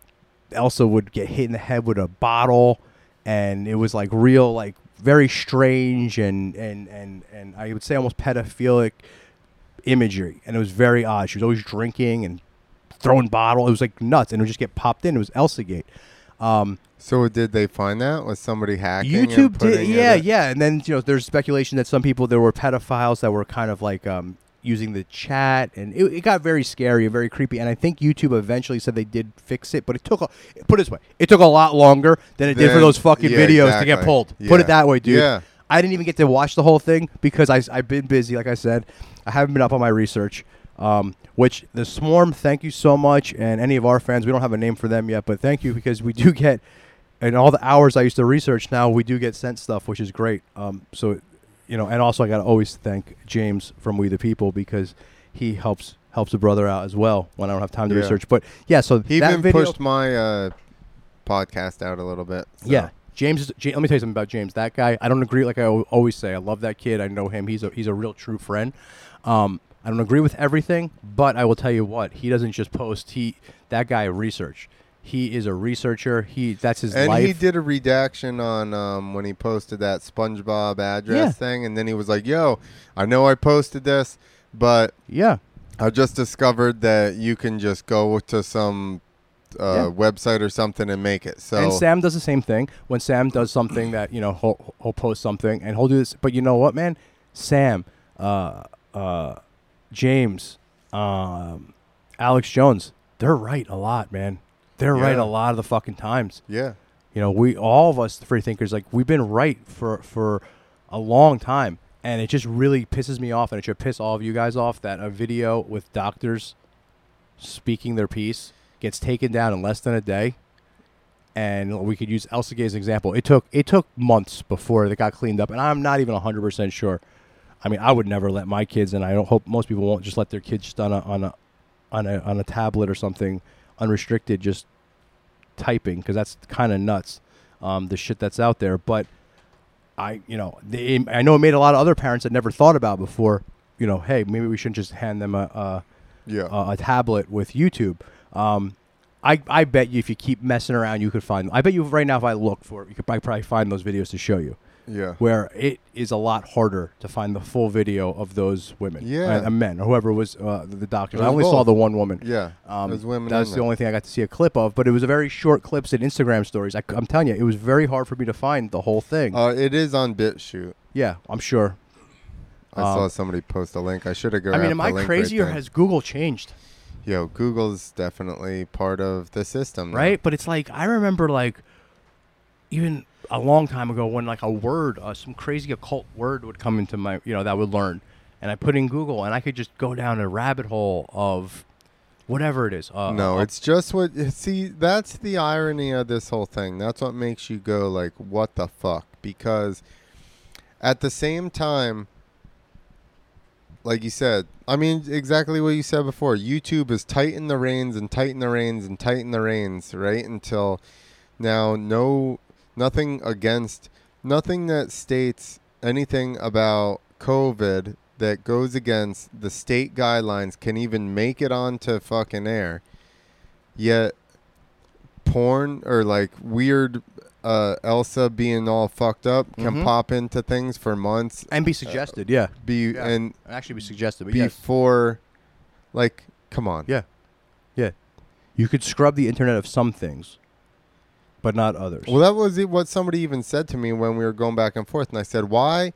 Elsa would get hit in the head with a bottle, and it was like real, like very strange and and and and I would say almost pedophilic imagery, and it was very odd. She was always drinking and throwing bottle. It was like nuts, and it would just get popped in. It was Elsa Gate. Um, So did they find that? Was somebody hacking? YouTube did, putting it yeah, yeah. And then you know, there's speculation that some people there were pedophiles that were kind of like um, using the chat, and it, it got very scary and very creepy. And I think YouTube eventually said they did fix it, but it took a, put it this way, it took a lot longer than it did for those fucking yeah, videos to get exactly. pulled. Put it that way, dude. Yeah. I didn't even get to watch the whole thing because I, I've been busy, like I said. I haven't been up on my research. Um, which the Swarm, thank you so much, and any of our fans, we don't have a name for them yet, but thank you because we do get, and all the hours I used to research now, we do get sent stuff, which is great. Um, so, you know, and also I got to always thank James from We the People because he helps helps a brother out as well when I don't have time to Yeah. research. But yeah, so He that even video, pushed my uh, podcast out a little bit. so- yeah. James, is, Ja- let me tell you something about James. That guy, I don't agree. Like I always say, I love that kid. I know him. He's a he's a real true friend. Um, I don't agree with everything, but I will tell you what he doesn't just post. He that guy research. He is a researcher. He that's his And life. he did a redaction on um, when he posted that SpongeBob address Yeah. thing, and then he was like, "Yo, I know I posted this, but yeah, I just discovered that you can just go to some uh, Yeah. website or something and make it." So and Sam does the same thing. When Sam does something that you know he'll, he'll post something and he'll do this. But you know what, man? Sam, uh, uh, James, um, Alex Jones, they're right a lot, man. They're right a lot of the fucking times. yeah, You know, we all of us free thinkers like we've been right for for a long time, and it just really pisses me off, and it should piss all of you guys off that a video with doctors speaking their piece gets taken down in less than a day. And we could use Elsa Gate as an example. It took it took months before it got cleaned up, and I'm not even 100 percent sure. I mean, I would never let my kids, and I don't hope most people won't just let their kids just on a on a on a on a tablet or something unrestricted, just typing because that's kind of nuts. Um, the shit that's out there, but I, you know, they, I know it made a lot of other parents that never thought about before. You know, hey, maybe we shouldn't just hand them a a, yeah. a, a tablet with YouTube. Um, I I bet you if you keep messing around, you could find. I bet you right now if I look for it, you could probably find those videos to show you. Yeah. Where it is a lot harder to find the full video of those women, Yeah. uh, men or whoever was uh, the doctors. It I only saw the one woman. Yeah, Um, there's women. That's the there. only thing I got to see a clip of, but it was a very short clips in Instagram stories. I, am telling you, it was very hard for me to find the whole thing. Uh, it is on BitChute. yeah, I'm sure. I Um, saw somebody post a link. I should have gone. I mean, am I crazy right or has Google changed? Yo, Google's definitely part of the system, now. Right? But it's like I remember, like even a long time ago, when like a word, uh, some crazy occult word would come into my, you know, that I would learn, and I put in Google, and I could just go down a rabbit hole of whatever it is. Uh, No, uh, it's just what. See, that's the irony of this whole thing. That's what makes you go like, "What the fuck?" Because at the same time, like you said, I mean exactly what you said before. YouTube is tighten the reins and tighten the reins and tighten the reins, right? Until now, no, nothing against, nothing that states anything about COVID that goes against the state guidelines can even make it onto fucking air. Yet, porn or like weird uh, Elsa being all fucked up can Mhm. pop into things for months. and be suggested, yeah, Be Yeah. and actually be suggested, but yes. before, like, come on. Yeah. Yeah. You could scrub the internet of some things, but not others. Well, that was what somebody even said to me when we were going back and forth, and I said, "Why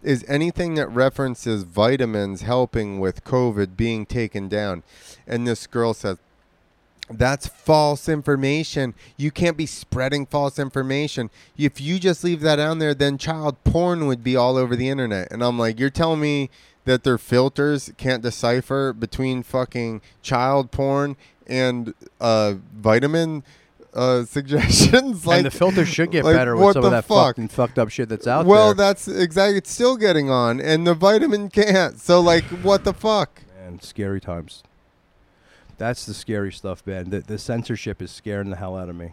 is anything that references vitamins helping with COVID being taken down?" And this girl said, "That's false information. You can't be spreading false information. If you just leave that on there, then child porn would be all over the internet." And I'm like, "You're telling me that their filters can't decipher between fucking child porn and uh, vitamin?" Uh, suggestions like and the filters should get like, better with some of that fuck? fucking fucked up shit that's out well, there. Well, that's exactly. It's still getting on, and the vitamin can't. So, like, what the fuck? man, scary times. That's the scary stuff, man. The, the censorship is scaring the hell out of me.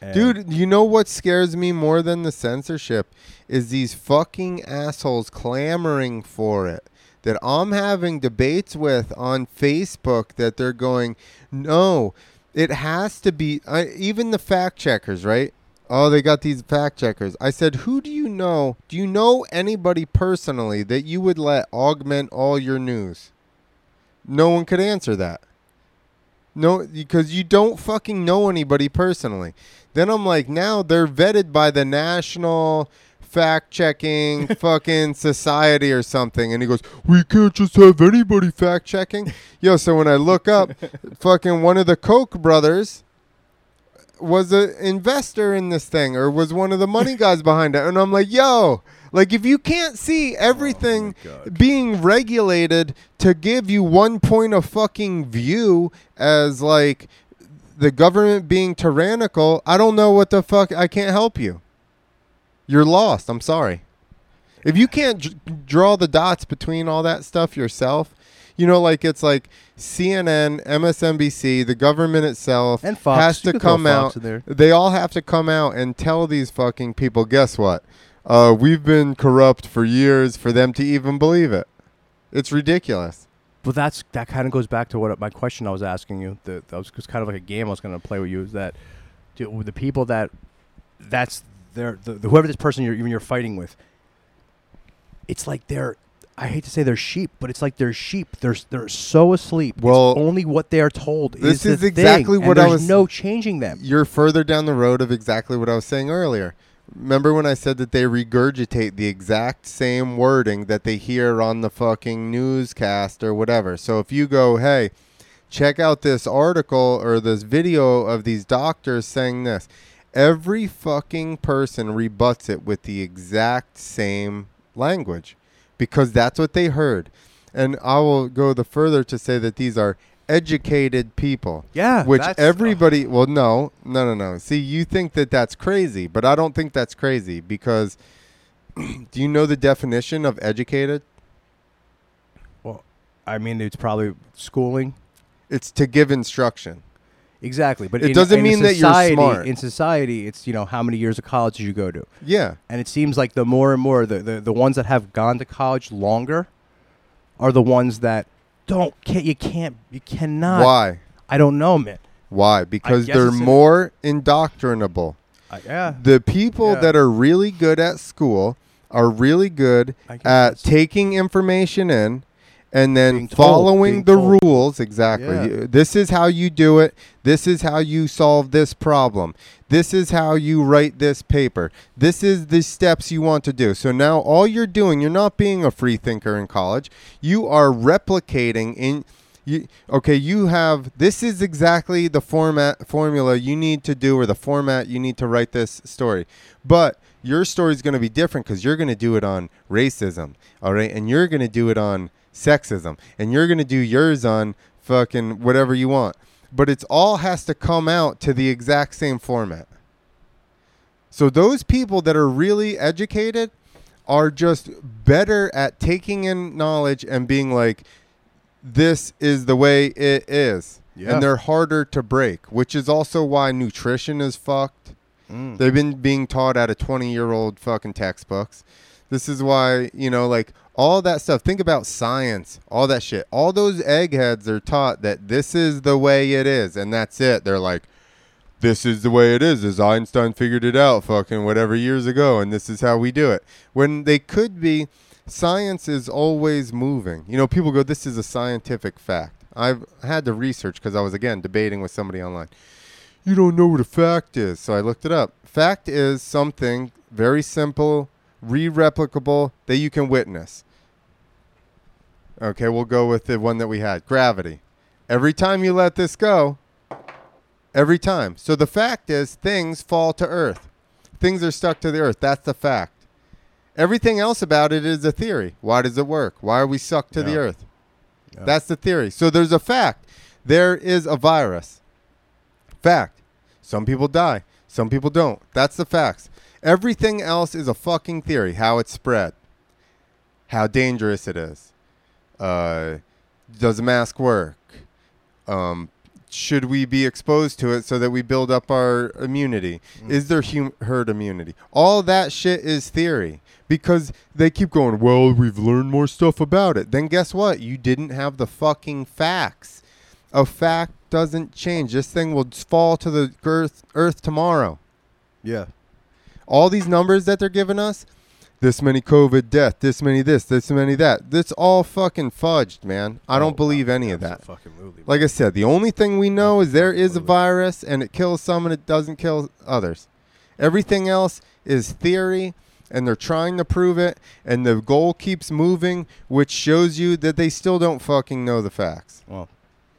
And- Dude, you know what scares me more than the censorship is these fucking assholes clamoring for it. That I'm having debates with on Facebook that they're going, no, it has to be. I, even the fact checkers, right? Oh, they got these fact checkers. I said, who do you know? Do you know anybody personally that you would let augment all your news? No one could answer that. No, because you don't fucking know anybody personally. Then I'm like, now they're vetted by the National Fact Checking fucking Society or something. And he goes, we can't just have anybody fact checking. Yo, so when I look up, fucking one of the Koch brothers was an investor in this thing or was one of the money guys behind it. And I'm like, yo, like if you can't see everything oh God. being regulated to give you one point of fucking view as like the government being tyrannical, I don't know what the fuck. I can't help you. You're lost. I'm sorry. If you can't d- draw the dots between all that stuff yourself, you know, like it's like CNN, MSNBC, the government itself And Fox. has You to could throw come Fox out. in there. They all have to come out and tell these fucking people, guess what? Uh, we've been corrupt for years for them to even believe it. It's ridiculous. But that's that kind of goes back to what my question I was asking you. The, that was just kind of like a game I was going to play with you. Is that do, the people that that's their the, the, whoever this person you're even you're fighting with. It's like they're I hate to say they're sheep, but it's like they're sheep. They're they're so asleep. It's Well, only what they are told. this is, is exactly thing, what I there's was- No changing them. You're further down the road of exactly what I was saying earlier. Remember when I said that they regurgitate the exact same wording that they hear on the fucking newscast or whatever. So if you go, hey, check out this article or this video of these doctors saying this, every fucking person rebuts it with the exact same language because that's what they heard. And I will go the further to say that these are educated people Yeah, which everybody well no no no no see you think that that's crazy but i don't think that's crazy because do you know the definition of educated Well, I mean, it's probably schooling. it's to give instruction Exactly, but It in- doesn't in mean that you're smart. In society, it's you know how many years of college did you go to? yeah And it seems like the more and more the, the, the ones that have gone to college longer are the ones that don't can't you can't you cannot why I don't know, man. why because they're more indoctrinable I, yeah. the people Yeah. that are really good at school are really good at taking information in and then told, following the told. rules exactly. Yeah. This is how you do it. This is how you solve this problem. This is how you write this paper. This is the steps you want to do. So now all you're doing you're not being a free thinker in college. You are replicating in you okay you have this is exactly the format formula you need to do or the format you need to write this story. But your story is going to be different because you're going to do it on racism all right? And you're going to do it on sexism and you're going to do yours on fucking whatever you want but it's all has to come out to the exact same format so those people that are really educated are just better at taking in knowledge and being like this is the way it is Yeah. and they're harder to break which is also why nutrition is fucked Mm. They've been being taught out of 20 year old fucking textbooks. This is why, you know, like all that stuff. Think about science, all that shit. All those eggheads are taught that this is the way it is, and that's it. They're like, this is the way it is, as Einstein figured it out fucking whatever years ago, and this is how we do it. When they could be, science is always moving. You know, people go, this is a scientific fact. I've had to research because I was, again, debating with somebody online you don't know what a fact is. So I looked it up. Fact is something very simple, re-replicable that you can witness. Okay, we'll go with the one that we had. Gravity. Every time you let this go, every time. So the fact is things fall to earth. Things are stuck to the earth. That's the fact. Everything else about it is a theory. Why does it work? Why are we sucked to the earth? Yeah. That's the theory. So there's a fact. There is a virus. Fact. Some people die. Some people don't. That's the facts. Everything else is a fucking theory. How it's spread. How dangerous it is. Uh, does a mask work? Um, should we be exposed to it so that we build up our immunity? Is there hum- herd immunity? All that shit is theory because they keep going, well, we've learned more stuff about it. Then guess what? You didn't have the fucking facts. A fact doesn't change. This thing will fall to the earth, earth tomorrow. Yeah. All these numbers that they're giving us, this many COVID death, this many this, this many that. That's all fucking fudged, man. I don't Oh, believe wow, any of that. Absolutely. Like I said, the only thing we know is there is a virus and it kills some and it doesn't kill others. Everything else is theory and they're trying to prove it and the goal keeps moving, which shows you that they still don't fucking know the facts. well,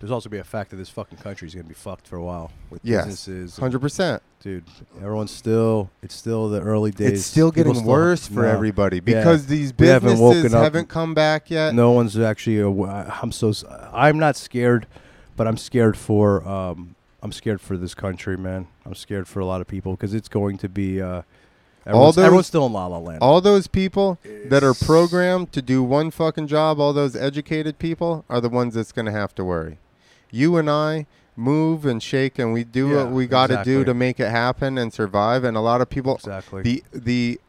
there's also be a fact that this fucking country is gonna be fucked for a while with Yes. businesses. and- 100%. dude, everyone's still. It's still the early days. It's still getting still- worse for no. everybody because these We haven't businesses woken haven't come back yet. No one's actually. I'm so. I'm not scared, but I'm scared for. Um, I'm scared for this country, man. I'm scared for a lot of people because it's going to be. Uh, everyone's, those- everyone's still in la la land. All those people that are programmed to do one fucking job, all those educated people, are the ones that's going to have to worry. You and I move and shake and we do Yeah, what we got to do to make it happen and survive. And a lot of people, exactly. the the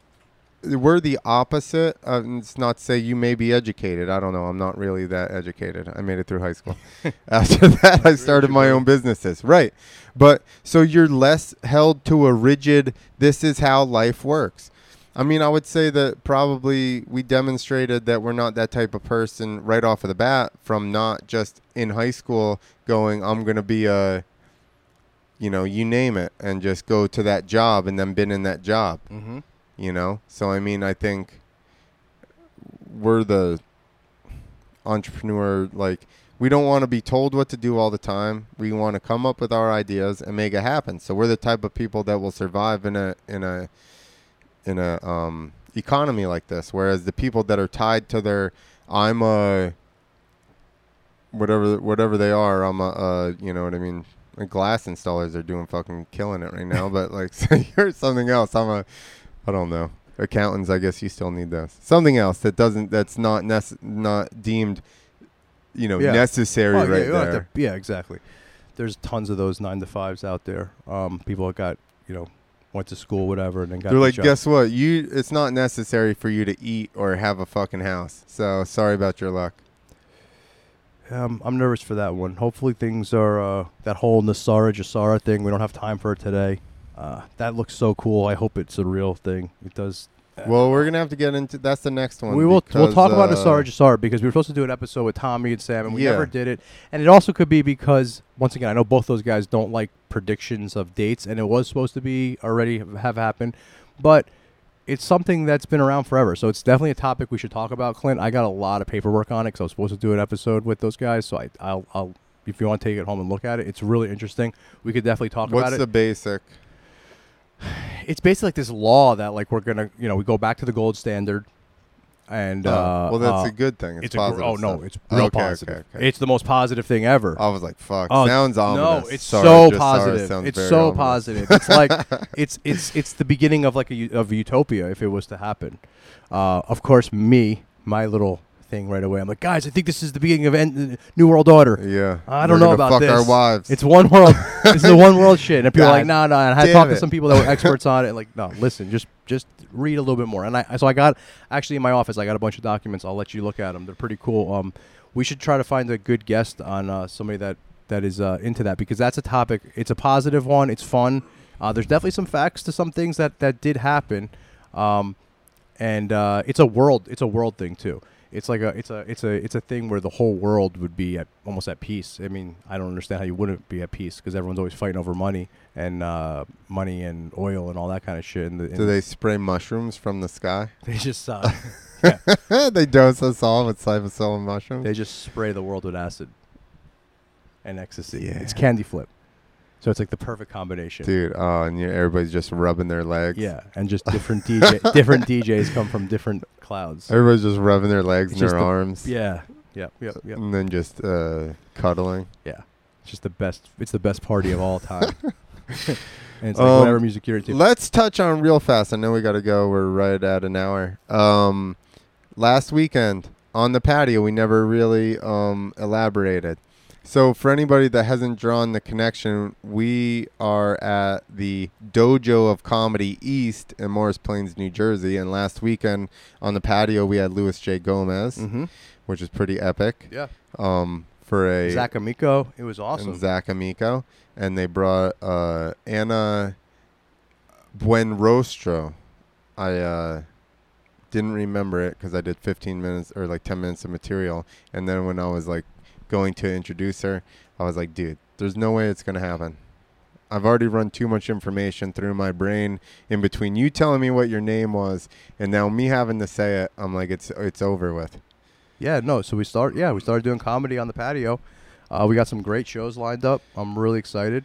we're the opposite. Of, and it's not to say you may be educated. I don't know. I'm not really that educated. I made it through high school. After that, I started my own businesses. Right. But so you're less held to a rigid, this is how life works. I mean, I would say that probably we demonstrated that we're not that type of person right off of the bat from not just in high school going, I'm going to be a, you know, you name it, and just go to that job and then been in that job mm-hmm. you know? So i mean i think we're the entrepreneur like we don't want to be told what to do all the time. We want to come up with our ideas and make it happen. So we're the type of people that will survive in a in a in a um economy like this whereas the people that are tied to their i'm a whatever whatever they are i'm a uh, you know what i mean Like, glass installers are doing fucking killing it right now but like say you're something else i'm a I don't know. Accountants, I guess you still need those. Something else that doesn't that's not nece- not deemed you know Yeah. necessary right you there. to- yeah, exactly. There's tons of those nine to fives out there. Um, people that got you know went to school, whatever, and then got. They're the like, job. guess what? You it's not necessary for you to eat or have a fucking house. So sorry about your luck. Um, I'm nervous for that one. Hopefully things are uh, that whole NESARA GESARA thing. We don't have time for it today. Uh, that looks so cool. I hope it's a real thing. It does. Well, we're gonna have to get into that's the next one. we will. We'll because, talk about uh, NESARA GESARA because we were supposed to do an episode with Tommy and Sam, and we Yeah. never did it. And it also could be because once again, I know both those guys don't like predictions of dates, and it was supposed to be already have happened, but it's something that's been around forever. So it's definitely a topic we should talk about, Clint. I got a lot of paperwork on it because I was supposed to do an episode with those guys. So I, I'll, I'll, if you want to take it home and look at it, it's really interesting. We could definitely talk What's about it. What's the basic? It's basically like this law that like we're gonna, you know, we go back to the gold standard, and Oh, uh, well, that's uh, a good thing. It's, it's a gr- positive. oh no, it's real Okay, positive. okay, okay. It's the most positive thing ever. I was like, fuck. Oh, sounds ominous. No, it's Sorry, so just sorry, positive. It's so ominous. positive. It's like it's it's it's the beginning of like a of a utopia if it was to happen. Uh, of course, me, my little thing right away. I'm like, guys, I think this is the beginning of end, New World Order. Yeah. I don't know about fuck this. our wives. It's one world. this is a one world shit. And people are like, no, no. And I talked to some people that were experts on it. Like, no, listen, just just read a little bit more. And I so I got actually in my office, I got a bunch of documents. I'll let you look at them. They're pretty cool. Um, we should try to find a good guest on uh, somebody that that is uh, into that because that's a topic. It's a positive one. It's fun. Uh, there's definitely some facts to some things that that did happen. Um, and uh, it's a world. It's a world thing too. It's like a it's a it's a it's a thing where the whole world would be at almost at peace. I mean, I don't understand how you wouldn't be at peace because everyone's always fighting over money and uh, money and oil and all that kind of shit. And the, Do they spray mushrooms from the sky? They just uh, they dose us all with psilocybin mushrooms. they just spray the world with acid and ecstasy. Yeah. It's candy flip. So it's like the perfect combination. Dude, oh, and you everybody's just rubbing their legs. Yeah, and just different DJ different DJs come from different clouds. Everybody's just rubbing their legs It's and their the- arms. Yeah. Yep. Yep. Yep. And then just uh, cuddling. Yeah, it's just the best. It's the best party of all time. and it's like Um, whatever music you're into. Let's touch on real fast. I know we got to go. We're right at an hour. Um, last weekend on the patio, we never really um, elaborated. So, for anybody that hasn't drawn the connection, we are at the Dojo of Comedy East in Morris Plains, New Jersey. And last weekend on the patio, we had Louis J. Gomez, mm-hmm. which is pretty epic. Yeah. Um, for a Zach Amico, it was awesome. and Zach Amico, and they brought uh, Anna Buen Rostro. I uh, didn't remember it because I did 15 minutes or like 10 minutes of material, and then when I was like going to introduce her, I was like, dude, there's no way it's gonna happen. I've already run too much information through my brain in between you telling me what your name was and now me having to say it. I'm like, it's it's over with. Yeah, no. So we start. Yeah, we started doing comedy on the patio. Uh, we got some great shows lined up. I'm really excited.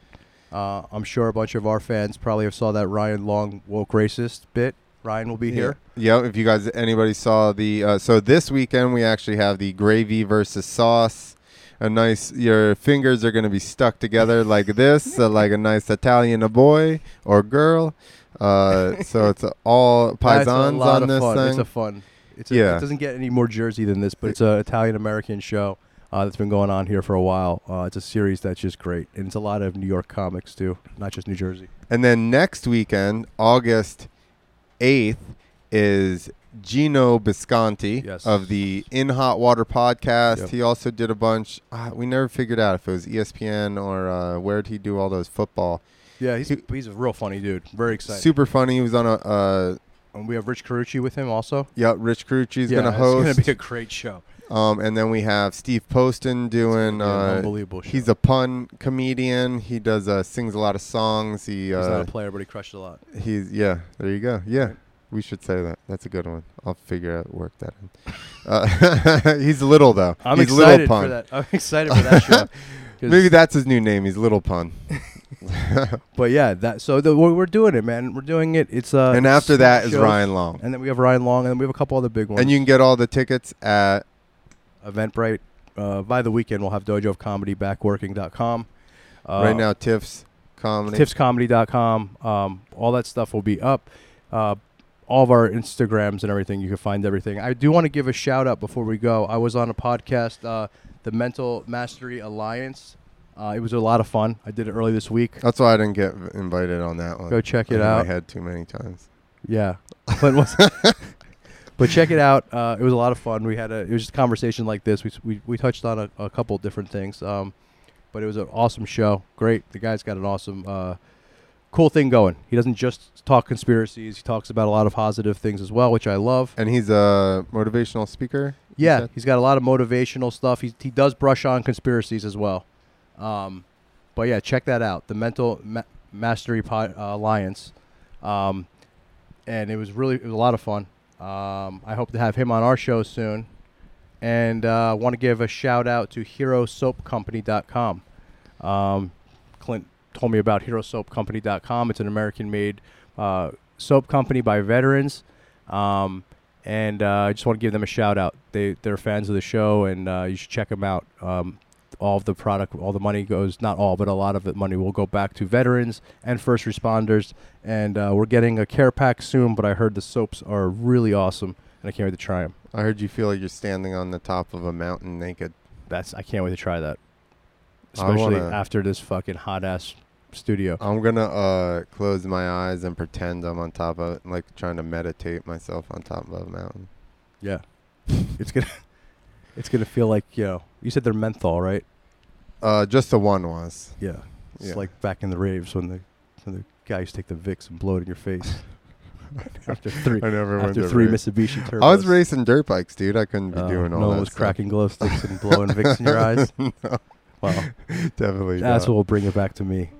Uh, I'm sure a bunch of our fans probably have saw that Ryan Long woke racist bit. Ryan will be here. Yeah, if you guys anybody saw the uh, so this weekend we actually have the gravy versus sauce. A nice your fingers are going to be stuck together like this, uh, like a nice Italian a boy or girl. Uh, so it's all paisans on this fun. thing. It's a fun. It's a, Yeah. It doesn't get any more Jersey than this, but it's an Italian American show uh, that's been going on here for a while. Uh, it's a series that's just great, and it's a lot of New York comics too, not just New Jersey. And then next weekend, August 8th, is Gino Bisconti Yes. of the In Hot Water podcast. Yep. He also did a bunch. Uh, we never figured out if it was ESPN or uh, where'd he do all those football. Yeah, he's He- he's a real funny dude. Very excited. Super funny. He was on a. Uh, And we have Rich Carucci with him also. yeah, Rich Carucci's yeah, gonna host. It's gonna be a great show. um, and then we have Steve Poston doing. gonna be an Uh, unbelievable show. he's a pun comedian. He does uh, sings a lot of songs. He He's not uh, a player, but he crushed a lot. He's yeah. There you go. Yeah, we should say that. That's a good one. I'll figure out work that in. Uh, he's little though. I'm he's excited little pun. for that. I'm excited for that show. Maybe that's his new name. He's Little Pun. But yeah, that. So the, we're, we're doing it, man. We're doing it. It's uh. and after that is shows. Ryan Long. And then we have Ryan Long, and then we have a couple other big ones. And you can get all the tickets at Eventbrite. Uh, by the weekend, we'll have Dojo of Comedy backworking.com. Uh, right now Tiff's comedy. tipscomedy.com. Um, all that stuff will be up. Uh, all of our Instagrams and everything, you can find everything. I do want to give a shout out before we go. I was on a podcast, uh, the Mental Mastery Alliance. Uh, it was a lot of fun. I did it early this week. That's why I didn't get invited on that one. Go check it hit out. I had too many times. Yeah, Clint was. but check it out. Uh, it was a lot of fun. We had a. It was just a conversation like this. We we, we touched on a, a couple different things. Um, but it was an awesome show. Great. The guy's got an awesome, uh, cool thing going. He doesn't just talk conspiracies. He talks about a lot of positive things as well, which I love. And he's a motivational speaker. Yeah, he's got a lot of motivational stuff. He he does brush on conspiracies as well. Um, but yeah, check that out. The Mental Ma- Mastery Pod, uh, Alliance. Um, and it was really it was a lot of fun. Um, I hope to have him on our show soon. And uh, want to give a shout out to HeroSoapCompany.com. Um, Clint told me about HeroSoapCompany.com. It's an American-made uh, soap company by veterans. Um, and uh, I just want to give them a shout out. They they're fans of the show, and uh, you should check them out. Um, all of the product, all the money goes not all, but a lot of the money will go back to veterans and first responders. And uh, we're getting a care pack soon, but I heard the soaps are really awesome, and I can't wait to try them. I heard you feel like you're standing on the top of a mountain naked. That's I can't wait to try that, especially after this fucking hot ass studio. I'm gonna uh close my eyes and pretend I'm on top of it, like trying to meditate myself on top of a mountain. Yeah, it's gonna it's gonna feel like you know. You said they're menthol, right? Uh, just the one was. Yeah. It's Yeah. like back in the raves when the when the guys take the Vicks and blow it in your face. after three I never went after three race. Mitsubishi turbos. I was racing dirt bikes, dude. I couldn't be Uh, doing all no that. one was stuff. cracking glow sticks and blowing Vicks in your eyes. no. Wow, Definitely. that's not. what will bring it back to me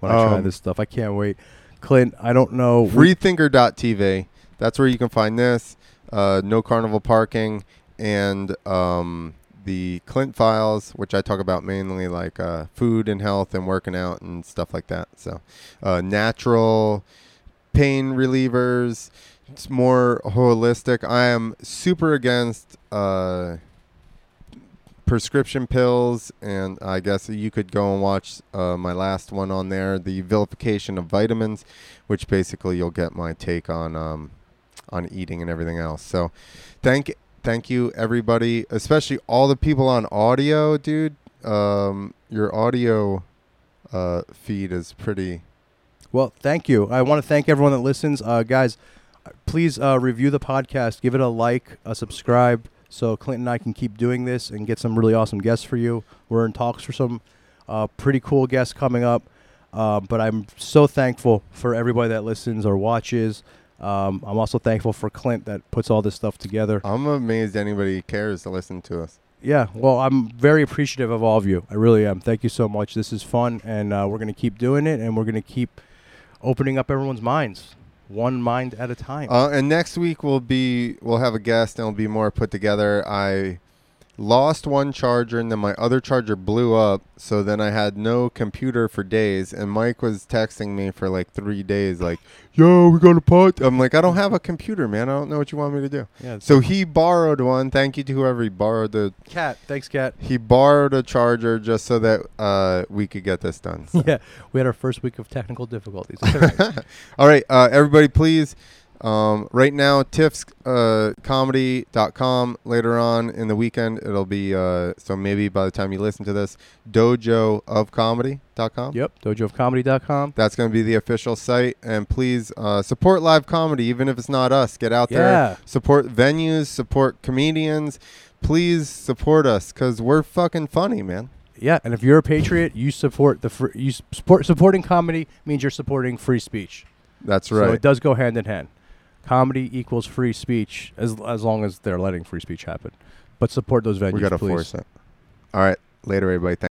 when I try Um, this stuff. I can't wait. Clint, I don't know. Freethinker.tv. That's where you can find this. Uh, no carnival parking and um, the Clint files, which I talk about mainly like uh, food and health and working out and stuff like that. So, uh, natural pain relievers. It's more holistic. I am super against uh, prescription pills, and I guess you could go and watch uh, my last one on there, the vilification of vitamins, which basically you'll get my take on um, on eating and everything else. So, thank thank you everybody, especially all the people on audio, dude. Um, your audio uh, feed is pretty. Well, thank you. I want to thank everyone that listens. Uh, guys, please uh, review the podcast, give it a like, a subscribe, so Clint and I can keep doing this and get some really awesome guests for you. We're in talks for some uh, pretty cool guests coming up. Uh, but I'm so thankful for everybody that listens or watches. Um, I'm also thankful for Clint that puts all this stuff together. I'm amazed anybody cares to listen to us. Yeah, well, I'm very appreciative of all of you. I really am. Thank you so much. This is fun, and uh, we're going to keep doing it, and we're going to keep opening up everyone's minds, one mind at a time. Uh, and next week we'll be we'll have a guest and it'll be more put together. I lost one charger and then my other charger blew up, so then I had no computer for days. And Mike was texting me for like three days, like, "Yo, we got a pot." I'm like, "I don't have a computer, man. I don't know what you want me to do." yeah. So he borrowed one. Thank you to whoever he borrowed the. Cat, thanks, Cat. He borrowed a charger just so that uh, we could get this done. So. Yeah, we had our first week of technical difficulties. All right. All right, uh, everybody, please. Um, right now, tiffs uh, comedy.com. Later on in the weekend, it'll be, uh, so maybe by the time you listen to this, dojo of comedy.com. yep, dojoofcomedy.com. That's going to be the official site. And please uh, support live comedy, even if it's not us. Get out Yeah. there, support venues, support comedians. Please support us because we're fucking funny, man. Yeah, and if you're a patriot, you support the fr- you support supporting comedy means you're supporting free speech. That's So right. it does go hand in hand. Comedy equals free speech as as long as they're letting free speech happen. But support those venues, we got to please. force it. All right. Later, everybody. Thank